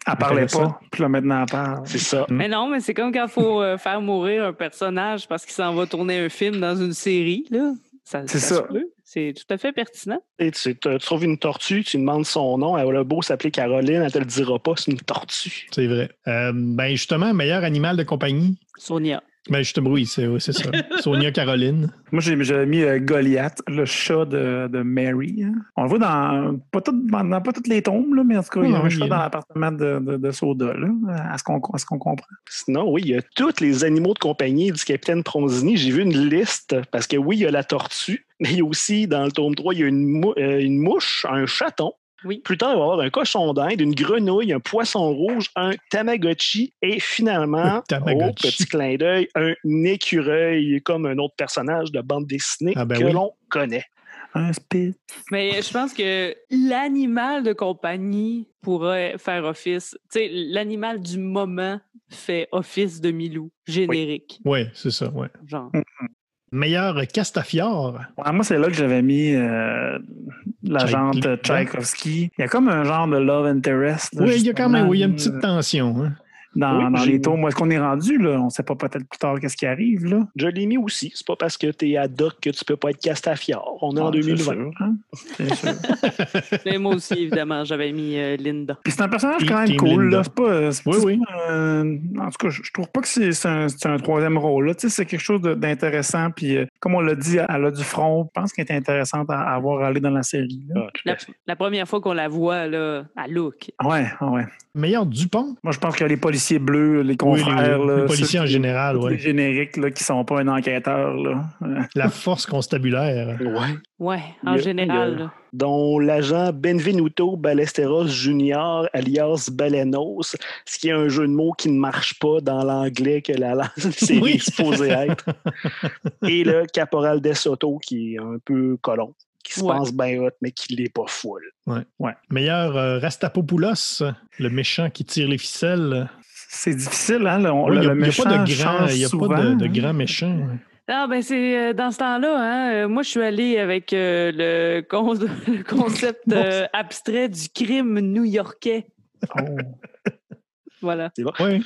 Elle parlait pas, puis là maintenant elle parle. C'est ça. Mm. Mais non, mais c'est comme quand il faut euh, faire mourir un personnage parce qu'il s'en va tourner un film dans une série. là. Ça, C'est ça. C'est tout à fait pertinent. Et tu, tu trouves une tortue, tu demandes son nom, elle a beau s'appeler Caroline, elle te le dira pas, c'est une tortue. C'est vrai. Euh, ben justement, meilleur animal de compagnie? Sonia. Ben, justement, oui, c'est ouais, c'est ça. Sonia Caroline. Moi, j'ai- j'avais mis euh, Goliath, le chat de, de Mary. hein. On le voit dans pas, tout- dans pas toutes les tombes, là, mais en tout cas, il y a un chat dans l'appartement de, de, de Soda, là, à ce qu'on à ce qu'on comprend. Sinon, oui, il y a tous les animaux de compagnie du capitaine Tronzini. J'ai vu une liste parce que oui, il y a la tortue, mais il y a aussi, dans le tome 3, il y a une, mou- euh, une mouche, un chaton. Oui. Plus tard, il va y avoir un cochon d'Inde, une grenouille, un poisson rouge, un Tamagotchi et finalement, Tamagotchi. oh, petit clin d'œil, un écureuil comme un autre personnage de bande dessinée Ah ben que oui. l'on connaît. Un spit. Mais je pense que l'animal de compagnie pourrait faire office. Tu sais, l'animal du moment fait office de Milou, générique. Oui, c'est ça, ouais. Genre. Meilleur Castafiore. Ouais, moi, c'est là que j'avais mis euh, l'agente Tchaïk- Tchaïkovski. Il y a comme un genre de love interest. Oui, il y a quand même oui, il y a une petite tension. hein. Dans, Oui, dans j'ai- les tomes. Où est-ce qu'on est rendu, là? On ne sait pas peut-être plus tard qu'est-ce qui arrive, là. Je l'ai mis aussi. C'est pas parce que tu es ad hoc que tu peux pas être Castafiore. On est en Ah, c'est 2020. sûr, hein? C'est sûr. Mais moi aussi, évidemment, j'avais mis euh, Linda. Puis c'est un personnage quand même cool. Linda. Là. C'est pas, c'est Oui, oui. euh, en tout cas, je, je trouve pas que c'est, c'est un, c'est un troisième rôle. Là. Tu sais, C'est quelque chose de- d'intéressant. Puis euh, comme on l'a dit, elle a du front. Je pense qu'elle est intéressante à, à voir aller dans la série. là. Ah, à la première fois qu'on la voit, là, à look. Ouais, ouais. Meilleur Dupont? Moi, je pense que les policiers bleus, les Oui, confrères, les, là, les policiers ceux en qui- général, les ouais. génériques là, qui sont pas un enquêteur. Là. La force constabulaire. Ouais. Ouais, Il en a- général. a- dont l'agent Benvenuto Ballesteros Jr., alias Balenos, ce qui est un jeu de mots qui ne marche pas dans l'anglais que la la série Oui. est supposée être. Et le caporal De Soto, qui est un peu colon, qui se Ouais. pense bien hot, mais qui l'est pas full. Meilleur euh, Rastapopoulos, le méchant qui tire les ficelles. C'est difficile, hein? le- Oui, le, il n'y a, le il y a pas méchant de grand, change il y a souvent, pas de, de hein. grand méchant. Ah, ben c'est euh, dans ce temps-là, hein, euh, moi je suis allée avec euh, le, con- le concept euh, abstrait du crime new-yorkais. Oh. Voilà. C'est bon. Oui.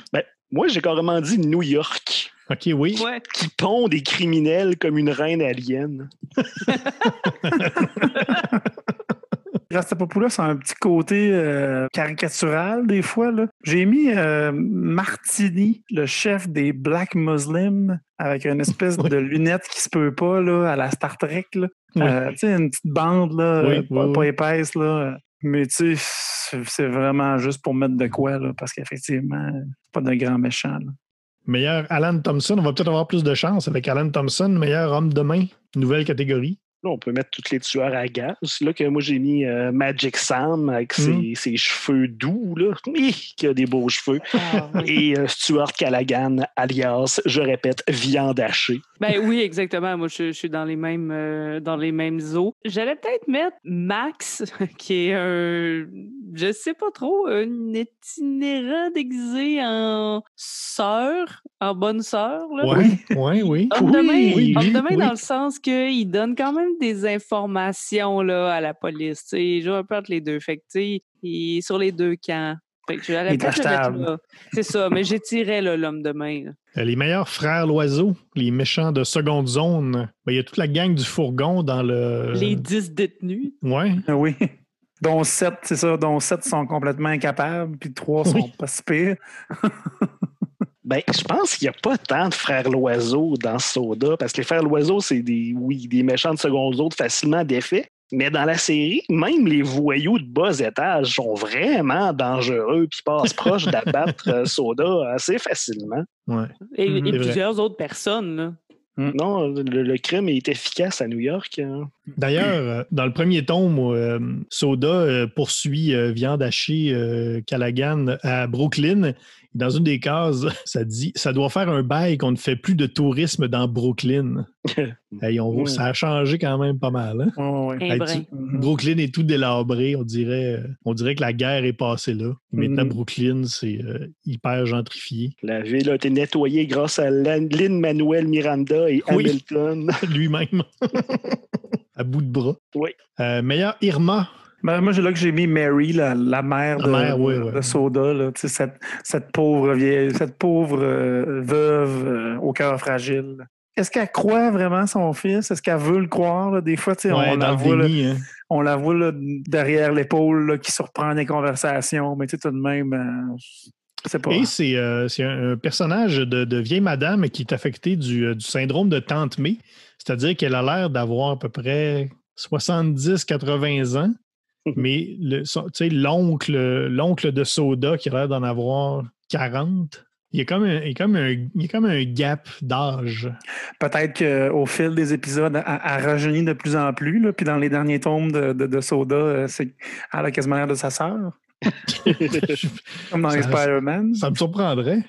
Moi, j'ai carrément dit New York, OK, oui. Ouais. qui pond des criminels comme une reine alien. Rastapopoulos a un petit côté euh, caricatural des fois. là. J'ai mis euh, Martini, le chef des Black Muslims, avec une espèce Oui. de lunette qui se peut pas là, à la Star Trek. Là. Oui. Euh, tu sais, une petite bande là, Oui, pas, épaisse. Là. Mais tu sais, c'est- vraiment juste pour mettre de quoi, là, parce qu'effectivement, c'est pas de grand méchant. là. Meilleur Alan Thompson. On va peut-être avoir plus de chance avec Alan Thompson. Meilleur homme de main. Nouvelle catégorie. Là, on peut mettre tous les tueurs à gaz. C'est là que moi, j'ai mis euh, Magic Sam avec ses, Mm. ses cheveux doux, là. Qui a des beaux cheveux. Ah, oui. Et euh, Stuart Callaghan, alias, je répète, viande hachée. Ben oui, exactement. Moi, je, je suis dans les mêmes euh, dans les mêmes eaux. J'allais peut-être mettre Max, qui est un je sais pas trop, un itinérant déguisé en sœur, en bonne sœur. Là. Oui, oui, oui. Homme de main, Oui, homme oui, de main oui. dans le sens qu'il donne quand même des informations là, à la police. tu sais. Il joue un peu entre les deux. Fait que, il est sur les deux camps. Fait que peut-être là. C'est ça, mais j'étirais l'homme de main. là. Euh, Les meilleurs frères Loiseau, les méchants de seconde zone. Ben, Il y a toute la gang du fourgon dans le. Les dix détenus. Ouais. Ah Oui. Dont sept, c'est ça, dont sept sont complètement incapables, puis trois sont pas si pires. Ben, je pense qu'il n'y a pas tant de frères Loiseau dans Soda, parce que les frères Loiseau, c'est des, oui, des méchants de seconde autres facilement défaits. Mais dans la série, même les voyous de bas étage sont vraiment dangereux puis passent proche d'abattre euh, Soda assez facilement. ouais. Et, Mhm. et C'est vrai. plusieurs autres personnes. Là. Non, le, le crime est efficace à New York. hein. D'ailleurs, euh, dans le premier tome, euh, Soda poursuit euh, Viande hachée euh, Callaghan à Brooklyn. Dans une des cases, ça dit ça doit faire un bail qu'on ne fait plus de tourisme dans Brooklyn. Hey, on. Ça a changé quand même pas mal. hein? Hey, brin. tu- Brooklyn est tout délabré. On dirait, on dirait que la guerre est passée là. Maintenant, Mm. Brooklyn, c'est euh, hyper gentrifié. La ville a été nettoyée grâce à Lin-Manuel Miranda et Oui. Hamilton. Lui-même. à bout de bras. Oui. Euh, meilleur Irma. Ben, moi, j'ai là que j'ai mis Mary, la, la mère, La de, mère, oui, oui. de Soda. Là, cette, cette pauvre vieille, cette pauvre euh, veuve euh, au cœur fragile. Est-ce qu'elle croit vraiment son fils? Est-ce qu'elle veut le croire? là? Des fois, Ouais, on, la voit, là, hein. on la voit là, derrière l'épaule qui surprend des conversations, mais tout de même, euh, pas. Et c'est euh, un, un personnage de, de vieille madame qui est affectée du, euh, du syndrome de Tante May. C'est-à-dire qu'elle a l'air d'avoir à peu près 70-80 ans. Mais le- son- tu sais, l'oncle l'oncle de Soda qui a l'air d'en avoir 40, il y a comme un, il y a comme un, il y a comme un gap d'âge. Peut-être qu'au fil des épisodes, elle, elle rajeunit de plus en plus. Là, puis dans les derniers tomes de, de, de Soda, euh, c'est, elle a quasiment l'air de sa sœur. Comme dans Spider-Man. Ça me surprendrait.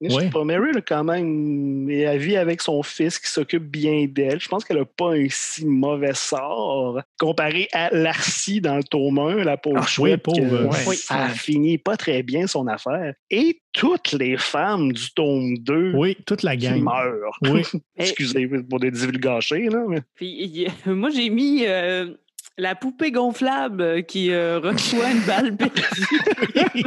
Mais Je Ouais. sais pas, Mary, là, quand même, et elle vit avec son fils qui s'occupe bien d'elle. Je pense qu'elle n'a pas un si mauvais sort comparé à Larcy dans le tome 1, la pauvre Ah, chouette. oui, pauvre. que Ouais. Ça finit pas très bien son affaire. Et toutes les femmes du tome 2 Oui, toute la qui meurent. Oui. Excusez pour des divulgachés, là. mais- Puis, a- moi, j'ai mis euh, la poupée gonflable qui euh, reçoit une balle perdue.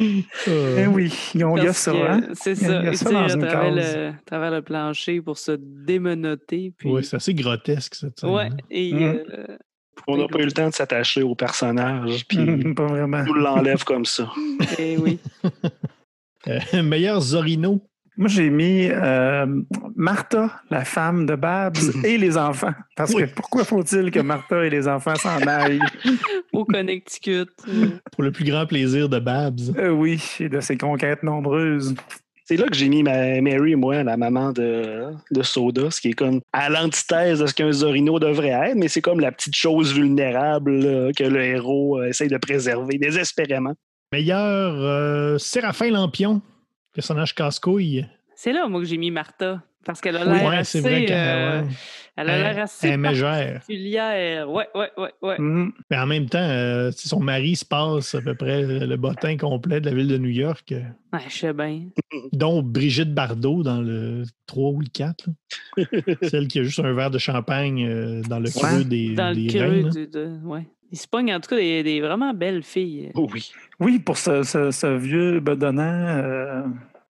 Euh, Eh oui, ils ont- il y a ça. Hein? C'est ça. il y a Il ça dans à une travers le, à travers le plancher pour se démenoter. Puis... oui, c'est assez grotesque, cette scène. Ouais, et. Mhm. euh, On n'a pas eu le temps de s'attacher au personnage, puis pas vraiment. on nous l'enlève comme ça. Eh oui. Euh, meilleur Zorino. Moi, j'ai mis euh, Martha, la femme de Babs, et les enfants. Parce Oui. que pourquoi faut-il que Martha et les enfants s'en aillent? Au Connecticut. Pour le plus grand plaisir de Babs. Euh, oui, et de ses conquêtes nombreuses. C'est là que j'ai mis ma Mary, moi, la maman de, de Soda, ce qui est comme à l'antithèse de ce qu'un Zorino devrait être, mais c'est comme la petite chose vulnérable là, que le héros euh, essaye de préserver désespérément. Meilleur euh, Séraphin Lampion. Personnage casse-couille. C'est là, moi, que j'ai mis Martha. Parce qu'elle a Oui, l'air ouais, assez. c'est vrai qu'elle euh, ouais. Elle a l'air assez Elle particulière. Ouais, ouais, ouais, ouais. Mhm. Mais en même temps, euh, si son mari se passe à peu près le bottin complet de la ville de New York, euh, Ouais, je sais bien. dont Brigitte Bardot dans le 3 ou le 4. là. Celle qui a juste un verre de champagne euh, dans le creux Ouais, des, Dans des le creux reins, là. du. de- ouais. Il se pogne en tout cas des, des vraiment belles filles. Oh oui. Oui, pour ce, ce- ce vieux bedonnant, euh,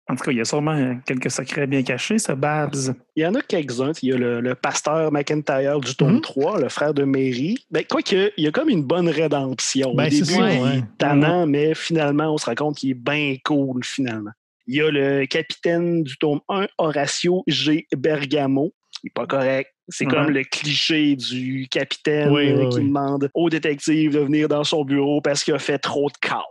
en tout cas, il y a sûrement quelques secrets bien cachés, ce Babs. Il y en a quelques-uns. Il y a le, le pasteur McIntyre du tome Mhm. 3, le frère de Mary. Ben, Quoique, il y a comme une bonne rédemption. Ben, Au c'est début, ça, il ouais. est tannant, mais finalement, on se rend compte qu'il est bien cool, finalement. Il y a le capitaine du tome 1, Horatio G. Bergamo. Il n'est pas correct. C'est comme le cliché du capitaine Oui, euh, oui, qui oui. demande au détective de venir dans son bureau parce qu'il a fait trop de chaos.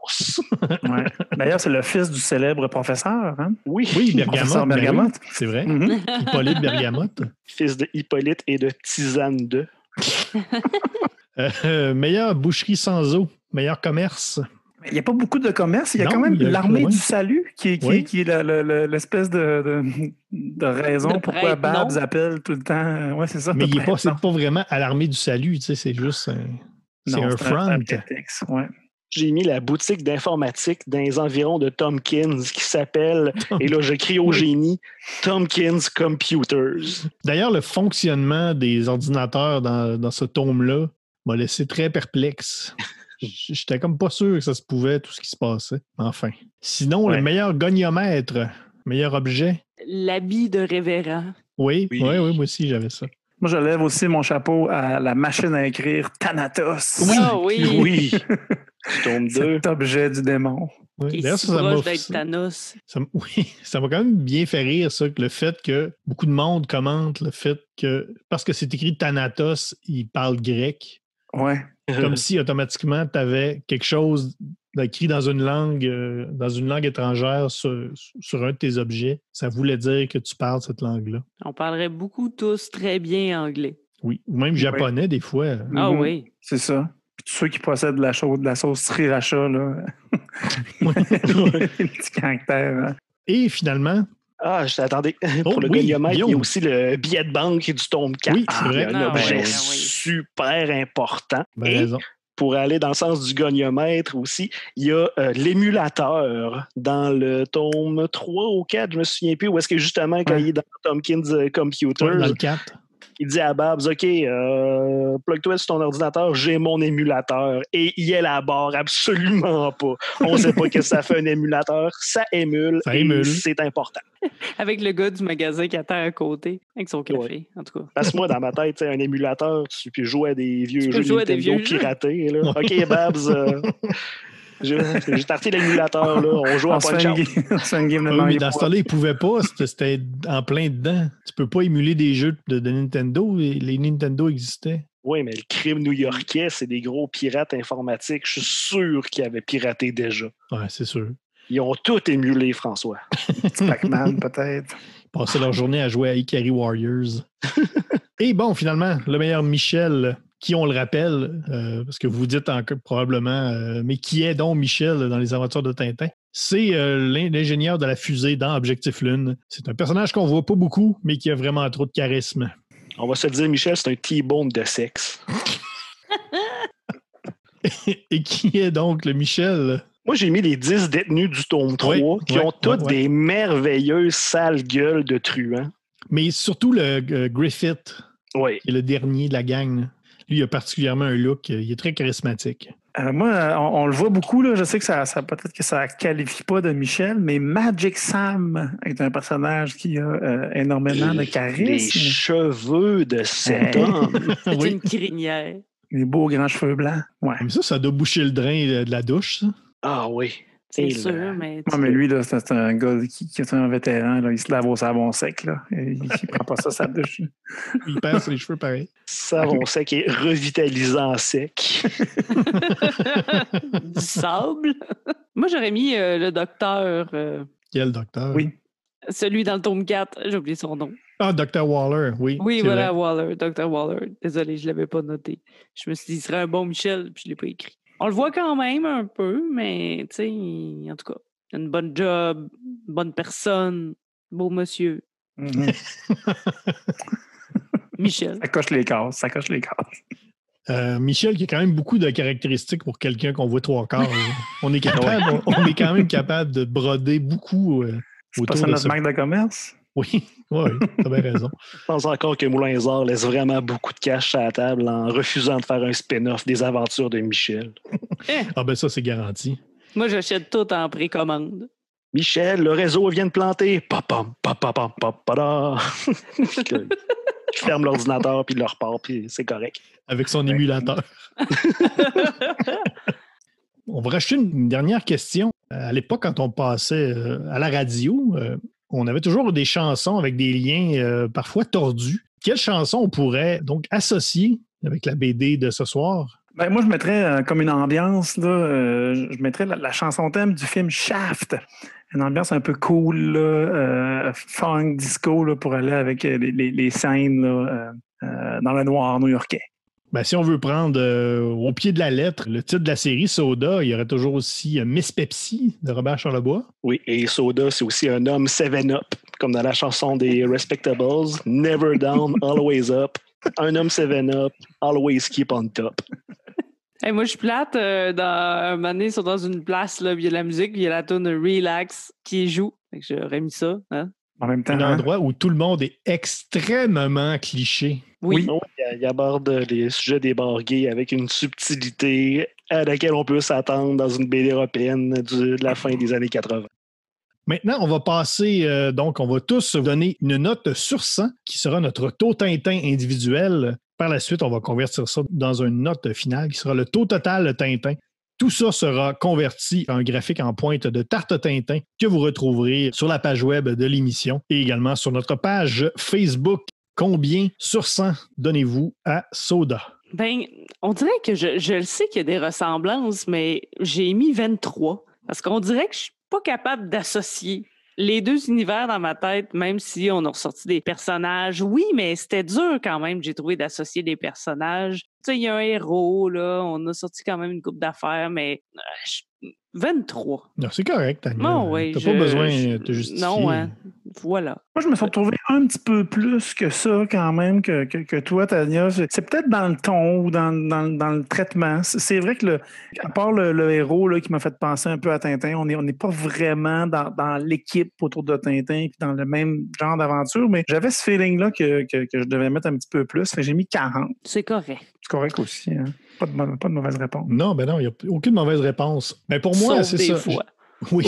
Ouais. D'ailleurs, c'est le fils du célèbre professeur. Hein? Oui, Oui, Bergamote. ben c'est vrai. Mhm. Hippolyte Bergamote. fils de Hippolyte et de Tisane 2. Euh, meilleure boucherie sans eau. Meilleur commerce. Il n'y a pas beaucoup de commerce. Il y a Non, quand même l'armée du salut qui est, qui est- Oui. qui l'espèce de, de, de raison De pourquoi Babs non? appelle tout le temps. Oui, c'est ça. Mais il est pas, pas vraiment à l'armée du salut, tu sais, c'est juste un, c'est Non, un front. prétexte, ouais. j'ai mis la boutique d'informatique dans les environs de Tompkins qui s'appelle, et là je crie au génie, Tompkins Computers. D'ailleurs, le fonctionnement des ordinateurs dans, dans ce tome-là m'a laissé très perplexe. J'étais comme pas sûr que ça se pouvait, tout ce qui se passait. Enfin. Sinon, Ouais. le meilleur goniomètre, meilleur objet? L'habit de révérend. Oui, oui, Oui. oui, moi aussi, j'avais ça. Moi, je lève aussi mon chapeau à la machine à écrire Thanatos. Ah oui. Oui. 2. Cet objet du démon. Oui. Est si ça, proche d'être Thanos. oui, ça m'a quand même bien fait rire, ça, que le fait que beaucoup de monde commente le fait que, parce que c'est écrit Thanatos, il parle grec. Ouais. Comme si automatiquement tu avais quelque chose d'écrit dans une langue euh, dans une langue étrangère sur, sur un de tes objets. Ça voulait dire que tu parles cette langue-là. On parlerait beaucoup tous très bien anglais. Oui. Ou même japonais, des fois. Ah Mhm. oui. C'est ça. Puis tous ceux qui possèdent de la, chose, de la sauce sriracha, là. Les petits caractères. hein. Et finalement, Ah, je- attendez. Oh, Pour le oui, goniomètre, il y a aussi le billet de banque du tome 4. Oui, c'est vrai. Un Ah, objet ouais, ouais. super important. ben Et raison. pour aller dans le sens du goniomètre aussi, il y a euh, l'émulateur dans le tome 3 ou 4, je me souviens plus, où est-ce que justement, quand Ouais. il est dans Tompkins euh, Computers, Ouais, dans le 4. Il dit à Babs, OK, euh, plug-toi sur ton ordinateur, j'ai mon émulateur. Et il élabore absolument pas. On sait pas ce que ça fait un émulateur. Ça émule. Ça émule. C'est important. Avec le gars du magasin qui attend à côté, avec son café, en tout cas. Parce que moi, dans ma tête, un émulateur, tu peux jouer à des vieux Tu jeux à des Nintendo vieux jeux. piratés. Là. Ouais. OK, Babs, euh, J'ai j'ai starté l'émulateur, là. On joue pas fait de une chance. game- on se fait une game de Oui, mais Mario dans ce temps-là, ils pouvaient pas. C'était- en plein dedans. Tu peux pas émuler des jeux de, de Nintendo. et Les Nintendo existaient. Oui, mais le crime new-yorkais, c'est des gros pirates informatiques. Je suis sûr qu'ils avaient piraté déjà. Ouais, c'est sûr. Ils ont tout émulé, François. Petit Pac-Man, peut-être. Ils passaient leur journée à jouer à Ikari Warriors. Et bon, finalement, le meilleur Michel, qui on le rappelle, euh, parce que vous dites encore probablement, euh, mais qui est donc Michel dans les aventures de Tintin? C'est euh, l'in- l'ingénieur de la fusée dans Objectif Lune. C'est un personnage qu'on voit pas beaucoup, mais qui a vraiment trop de charisme. On va se dire, Michel, c'est un T-bone de sexe. Et qui est donc le Michel? Moi, j'ai mis les 10 détenus du tome 3 Oui, qui oui, ont toutes oui, des merveilleuses sales gueules de truands. Mais surtout le euh, Griffith, qui est le dernier de la gang. Lui, il a particulièrement un look, euh, il est très charismatique. Euh, moi, on, on le voit beaucoup, là. Je sais que ça, ça peut-être que ça ne qualifie pas de Michel, mais Magic Sam est un personnage qui a euh, énormément de Les charisme. cheveux de cet homme. C'est Oui. une crinière. Les beaux grands cheveux blancs. Ouais. Mais ça, ça doit boucher le drain de la douche, ça. Ah oui. C'est sûr, là- mais. Ouais, mais lui, là, c'est un gars qui, qui est un vétéran. Là. Il se lave au savon sec. Là. Et il ne prend pas ça sa douche. Il passe les cheveux pareil. Savon sec et revitalisant sec. du sable. Moi, j'aurais mis euh, le docteur, euh, Quel docteur? Oui. celui dans le tome 4. J'ai oublié son nom. Ah, Dr. Waller, oui. Oui, voilà, vrai. Waller, Dr. Waller. Désolé, je ne l'avais pas noté. Je me suis dit, il serait un bon Michel, puis je ne l'ai pas écrit. On le voit quand même un peu, mais tu sais, en tout cas, il a une bonne job, une bonne personne, beau monsieur. Mhm. Michel. Ça coche les cases. Ça coche les cases. Euh, Michel, qui a quand même beaucoup de caractéristiques pour quelqu'un qu'on voit trois quarts. on, est capable, on, on est quand même capable de broder beaucoup euh, C'est pas autour ça de notre marque de commerce? Oui, oui, t'as bien raison. Je pense encore que Moulin Zor laisse vraiment beaucoup de cash à la table en refusant de faire un spin-off des aventures de Michel. Ah ben ça, c'est garanti. Moi, j'achète tout en précommande. Michel, le réseau vient de planter. Papam, papapam, papada. Je ferme l'ordinateur, puis il le repart, puis c'est correct. Avec son émulateur. On va rajouter une dernière question. À l'époque, quand on passait euh, à la radio, euh, on avait toujours des chansons avec des liens euh, parfois tordus. Quelle chanson on pourrait donc associer avec la BD de ce soir? Ben, moi, je mettrais euh, comme une ambiance, euh, je mettrais la, chanson thème du film Shaft. Une ambiance un peu cool, funk, disco, pour aller avec les, les- scènes dans le noir new-yorkais. Ben, si on veut prendre euh, au pied de la lettre le titre de la série Soda, il y aurait toujours aussi euh, Miss Pepsi de Robert Charlebois. Oui, et Soda, c'est aussi un homme 7-up, comme dans la chanson des Respectables. Never down, always up. Un homme 7-up, always keep on top. Hey, moi, je suis plate. euh, dans, un moment donné, ils sont dans une place, là, il y a la musique, puis il y a la tune Relax qui joue. J'aurais mis ça. Hein? En même temps, Un hein? endroit où tout le monde est extrêmement cliché. Oui. Oui, il- aborde les sujets des bars gays avec une subtilité à laquelle on peut s'attendre dans une BD européenne de la fin des années 80. Maintenant, on va passer, euh, donc, on va tous donner une note sur 100 qui sera notre taux Tintin individuel. Par la suite, on va convertir ça dans une note finale qui sera le taux total Tintin. Tout ça sera converti en graphique en pointe de tarte Tintin que vous retrouverez sur la page web de l'émission et également sur notre page Facebook. Combien sur 100 donnez-vous à Soda? Ben, on dirait que je, je le sais qu'il y a des ressemblances, mais j'ai mis 23. Parce qu'on dirait que je suis pas capable d'associer les deux univers dans ma tête, même si on a ressorti des personnages. Oui, mais c'était dur quand même, j'ai trouvé, d'associer des personnages. Tu sais, il y a un héros, là, on a sorti quand même une coupe d'affaires, mais euh, je- 23. Non, C'est correct, Tania. Non, oui. T'as je- pas besoin je- de te justifier. Non, hein. Voilà. Moi, je me suis retrouvé un petit peu plus que ça, quand même, que, que, que toi, Tania. C'est c'est peut-être dans le ton ou dans, dans, dans le traitement. C'est vrai que, le, à part le, le héros là, qui m'a fait penser un peu à Tintin, on n'est on n'est pas vraiment dans, dans l'équipe autour de Tintin puis dans le même genre d'aventure, mais j'avais ce feeling-là que, que, que je devais mettre un petit peu plus. J'ai mis 40. C'est correct. C'est correct aussi. Hein? Pas, de, mo- pas de mauvaise réponse. Non, ben non, il n'y a aucune mauvaise réponse. Mais pour moi, c'est des ça. fois. Oui.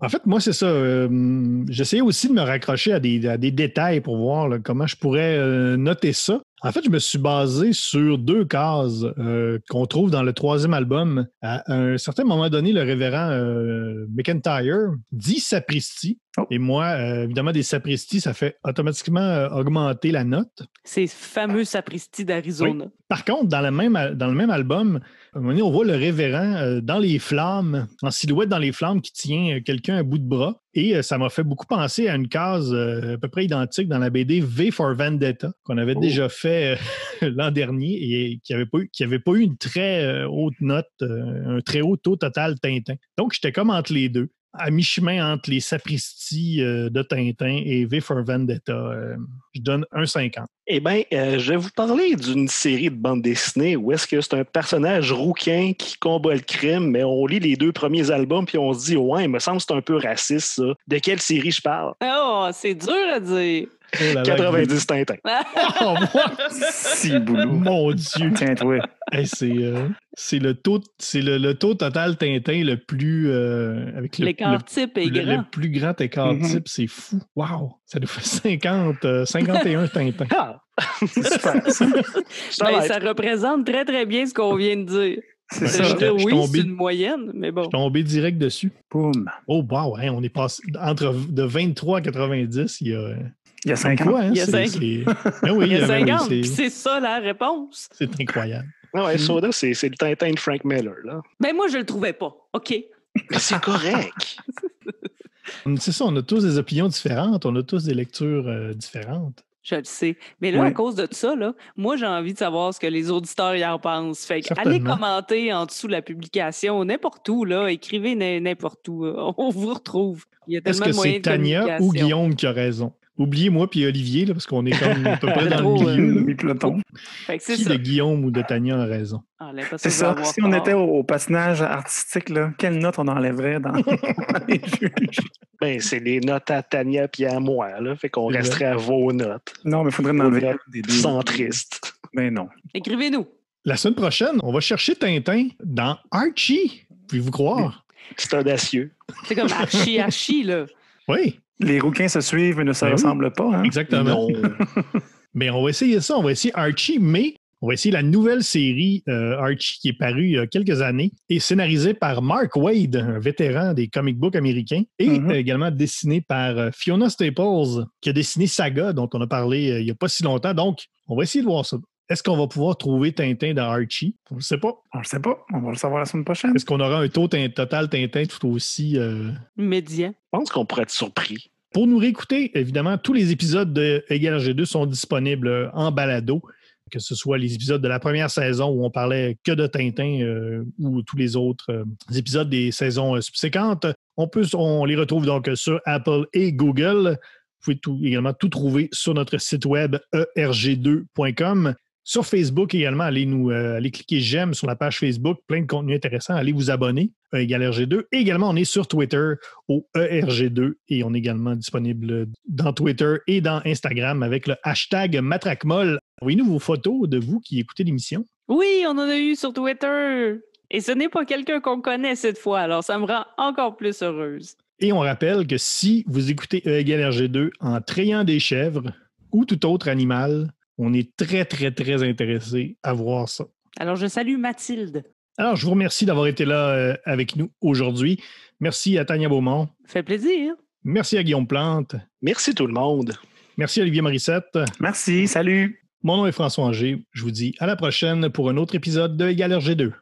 en fait, moi, c'est ça. euh, J'essayais aussi de me raccrocher à des, à des détails pour voir là, comment je pourrais euh, noter ça. En fait, je me suis basé sur deux cases euh, qu'on trouve dans le troisième album. À un certain moment donné, le révérend euh, McIntyre dit sapristi. Oh. Et moi, euh, évidemment, des sapristis, ça fait automatiquement euh, augmenter la note. Ces fameux sapristis d'Arizona. Par contre, dans le même, dans le même album, à un moment donné, on voit le révérend euh, dans les flammes, en silhouette dans les flammes, qui tient euh, quelqu'un à bout de bras. Et euh, ça m'a fait beaucoup penser à une case euh, à peu près identique dans la BD V for Vendetta, qu'on avait Oh. déjà fait euh, l'an dernier et qui n'avait pas, eu- qui avait pas eu une très euh, haute note, euh, un très haut taux total Tintin. Donc, j'étais comme entre les deux, à mi-chemin entre les sapristis euh, de Tintin et V for Vendetta. Euh, je donne 1,50. Eh bien, euh, je vais vous parler d'une série de bandes dessinées où est-ce que c'est un personnage rouquin qui combat le crime, mais on lit les deux premiers albums puis on se dit, ouais, il me semble que c'est un peu raciste, ça. De quelle série je parle? Oh, c'est dur à dire. Oh là là, 90 Tintin. Oh, moi, Si, boulot. mon Dieu! Tiens-toi. Hey, c'est euh, c'est le taux c'est le, le taux total Tintin le plus euh, avec le, L'écart le, type est grand. le plus grand écart Mhm. type, c'est fou. Wow! Ça nous fait 50, euh, 51 Tintin. Ah! C'est super, Ben, ça représente très, très bien ce qu'on vient de dire. C'est ça. Je veux dire, oui, c'est une moyenne, mais bon. Je suis tombé direct dessus. Boum. Oh wow, hein, on est passé entre de 23 à 90, il y a Il y a cinq ans. quoi, hein? Il y a C'est- cinq. c'est- Ben oui, Il y a ben oui, 50, c'est ça la réponse. c'est incroyable. Ah ouais, Soda, c'est c'est le Tintin de Frank Miller, là. Ben moi, je le trouvais pas. OK? Mais c'est correct. C'est ça, on a tous des opinions différentes, on a tous des lectures euh, différentes. Je le sais. Mais là, Ouais. à cause de ça, là, moi, j'ai envie de savoir ce que les auditeurs y en pensent. Fait que allez commenter en dessous de la publication, n'importe où, là. Écrivez n'importe où. On vous retrouve. Il y a Est-ce tellement que de moyens c'est de Tania ou. Guillaume qui a raison? Oubliez moi puis Olivier, là, parce qu'on est comme à peu près dans Trop, le euh, milieu. peloton. C'est Qui ça. de Guillaume ou de Tania a raison? Ah, C'est ça. Si on était au, au patinage artistique, là, quelle note on enlèverait dans les juges? Ben, c'est les notes à Tania puis à moi, là. Fait qu'on resterait à vos notes. Non, mais il faudrait en enlever Note un des deux. Centristes. Ben non. Écrivez-nous. La semaine prochaine, on va chercher Tintin dans Archie. Pouvez-vous croire? C'est audacieux. C'est comme archi, archi, là. Oui, Les rouquins se suivent mais ne se Ben oui. ressemblent pas. Hein? exactement. Mais on va essayer ça. On va essayer Archie, mais on va essayer la nouvelle série euh, Archie qui est parue il y a quelques années et scénarisée par Mark Wade, un vétéran des comic books américains, et Mhm. euh, également dessinée par euh, Fiona Staples, qui a dessiné Saga, dont on a parlé euh, il n'y a pas si longtemps. Donc, on va essayer de voir ça. Est-ce qu'on va pouvoir trouver Tintin dans Archie? On ne sait pas. On ne sait pas. On va le savoir la semaine prochaine. Est-ce qu'on aura un taux total Tintin tout aussi euh, Médian. Je pense qu'on pourrait être surpris. Pour nous réécouter, évidemment, tous les épisodes de Égal G2 sont disponibles euh, en balado, que ce soit les épisodes de la première saison où on parlait que de Tintin euh, ou tous les autres euh, épisodes des saisons euh, subséquentes. On, peut, on les retrouve donc sur Apple et Google. Vous pouvez tout- également tout trouver sur notre site web E erg2.com. Sur Facebook également, allez nous euh, allez cliquer j'aime sur la page Facebook, plein de contenu intéressant, allez vous abonner, E égal RG2. Et également, on est sur Twitter au E ERG2 et on est également disponible dans Twitter et dans Instagram avec le hashtag MatraqueMolle. Envoyez-nous vos photos de vous qui écoutez l'émission. Oui, on en a eu sur Twitter. Et ce n'est pas quelqu'un qu'on connaît cette fois, alors ça me rend encore plus heureuse. Et on rappelle que si vous écoutez E égale RG2 en trayant des chèvres ou tout autre animal, on est très, très, très intéressé à voir ça. Alors, je salue Mathilde. Alors, je vous remercie d'avoir été là euh, avec nous aujourd'hui. Merci à Tania Beaumont. Fait plaisir. Merci à Guillaume Plante. Merci tout le monde. Merci à Olivier Morissette. Merci. Salut. Mon nom est François Angers. Je vous dis à la prochaine pour un autre épisode de Égal RG2.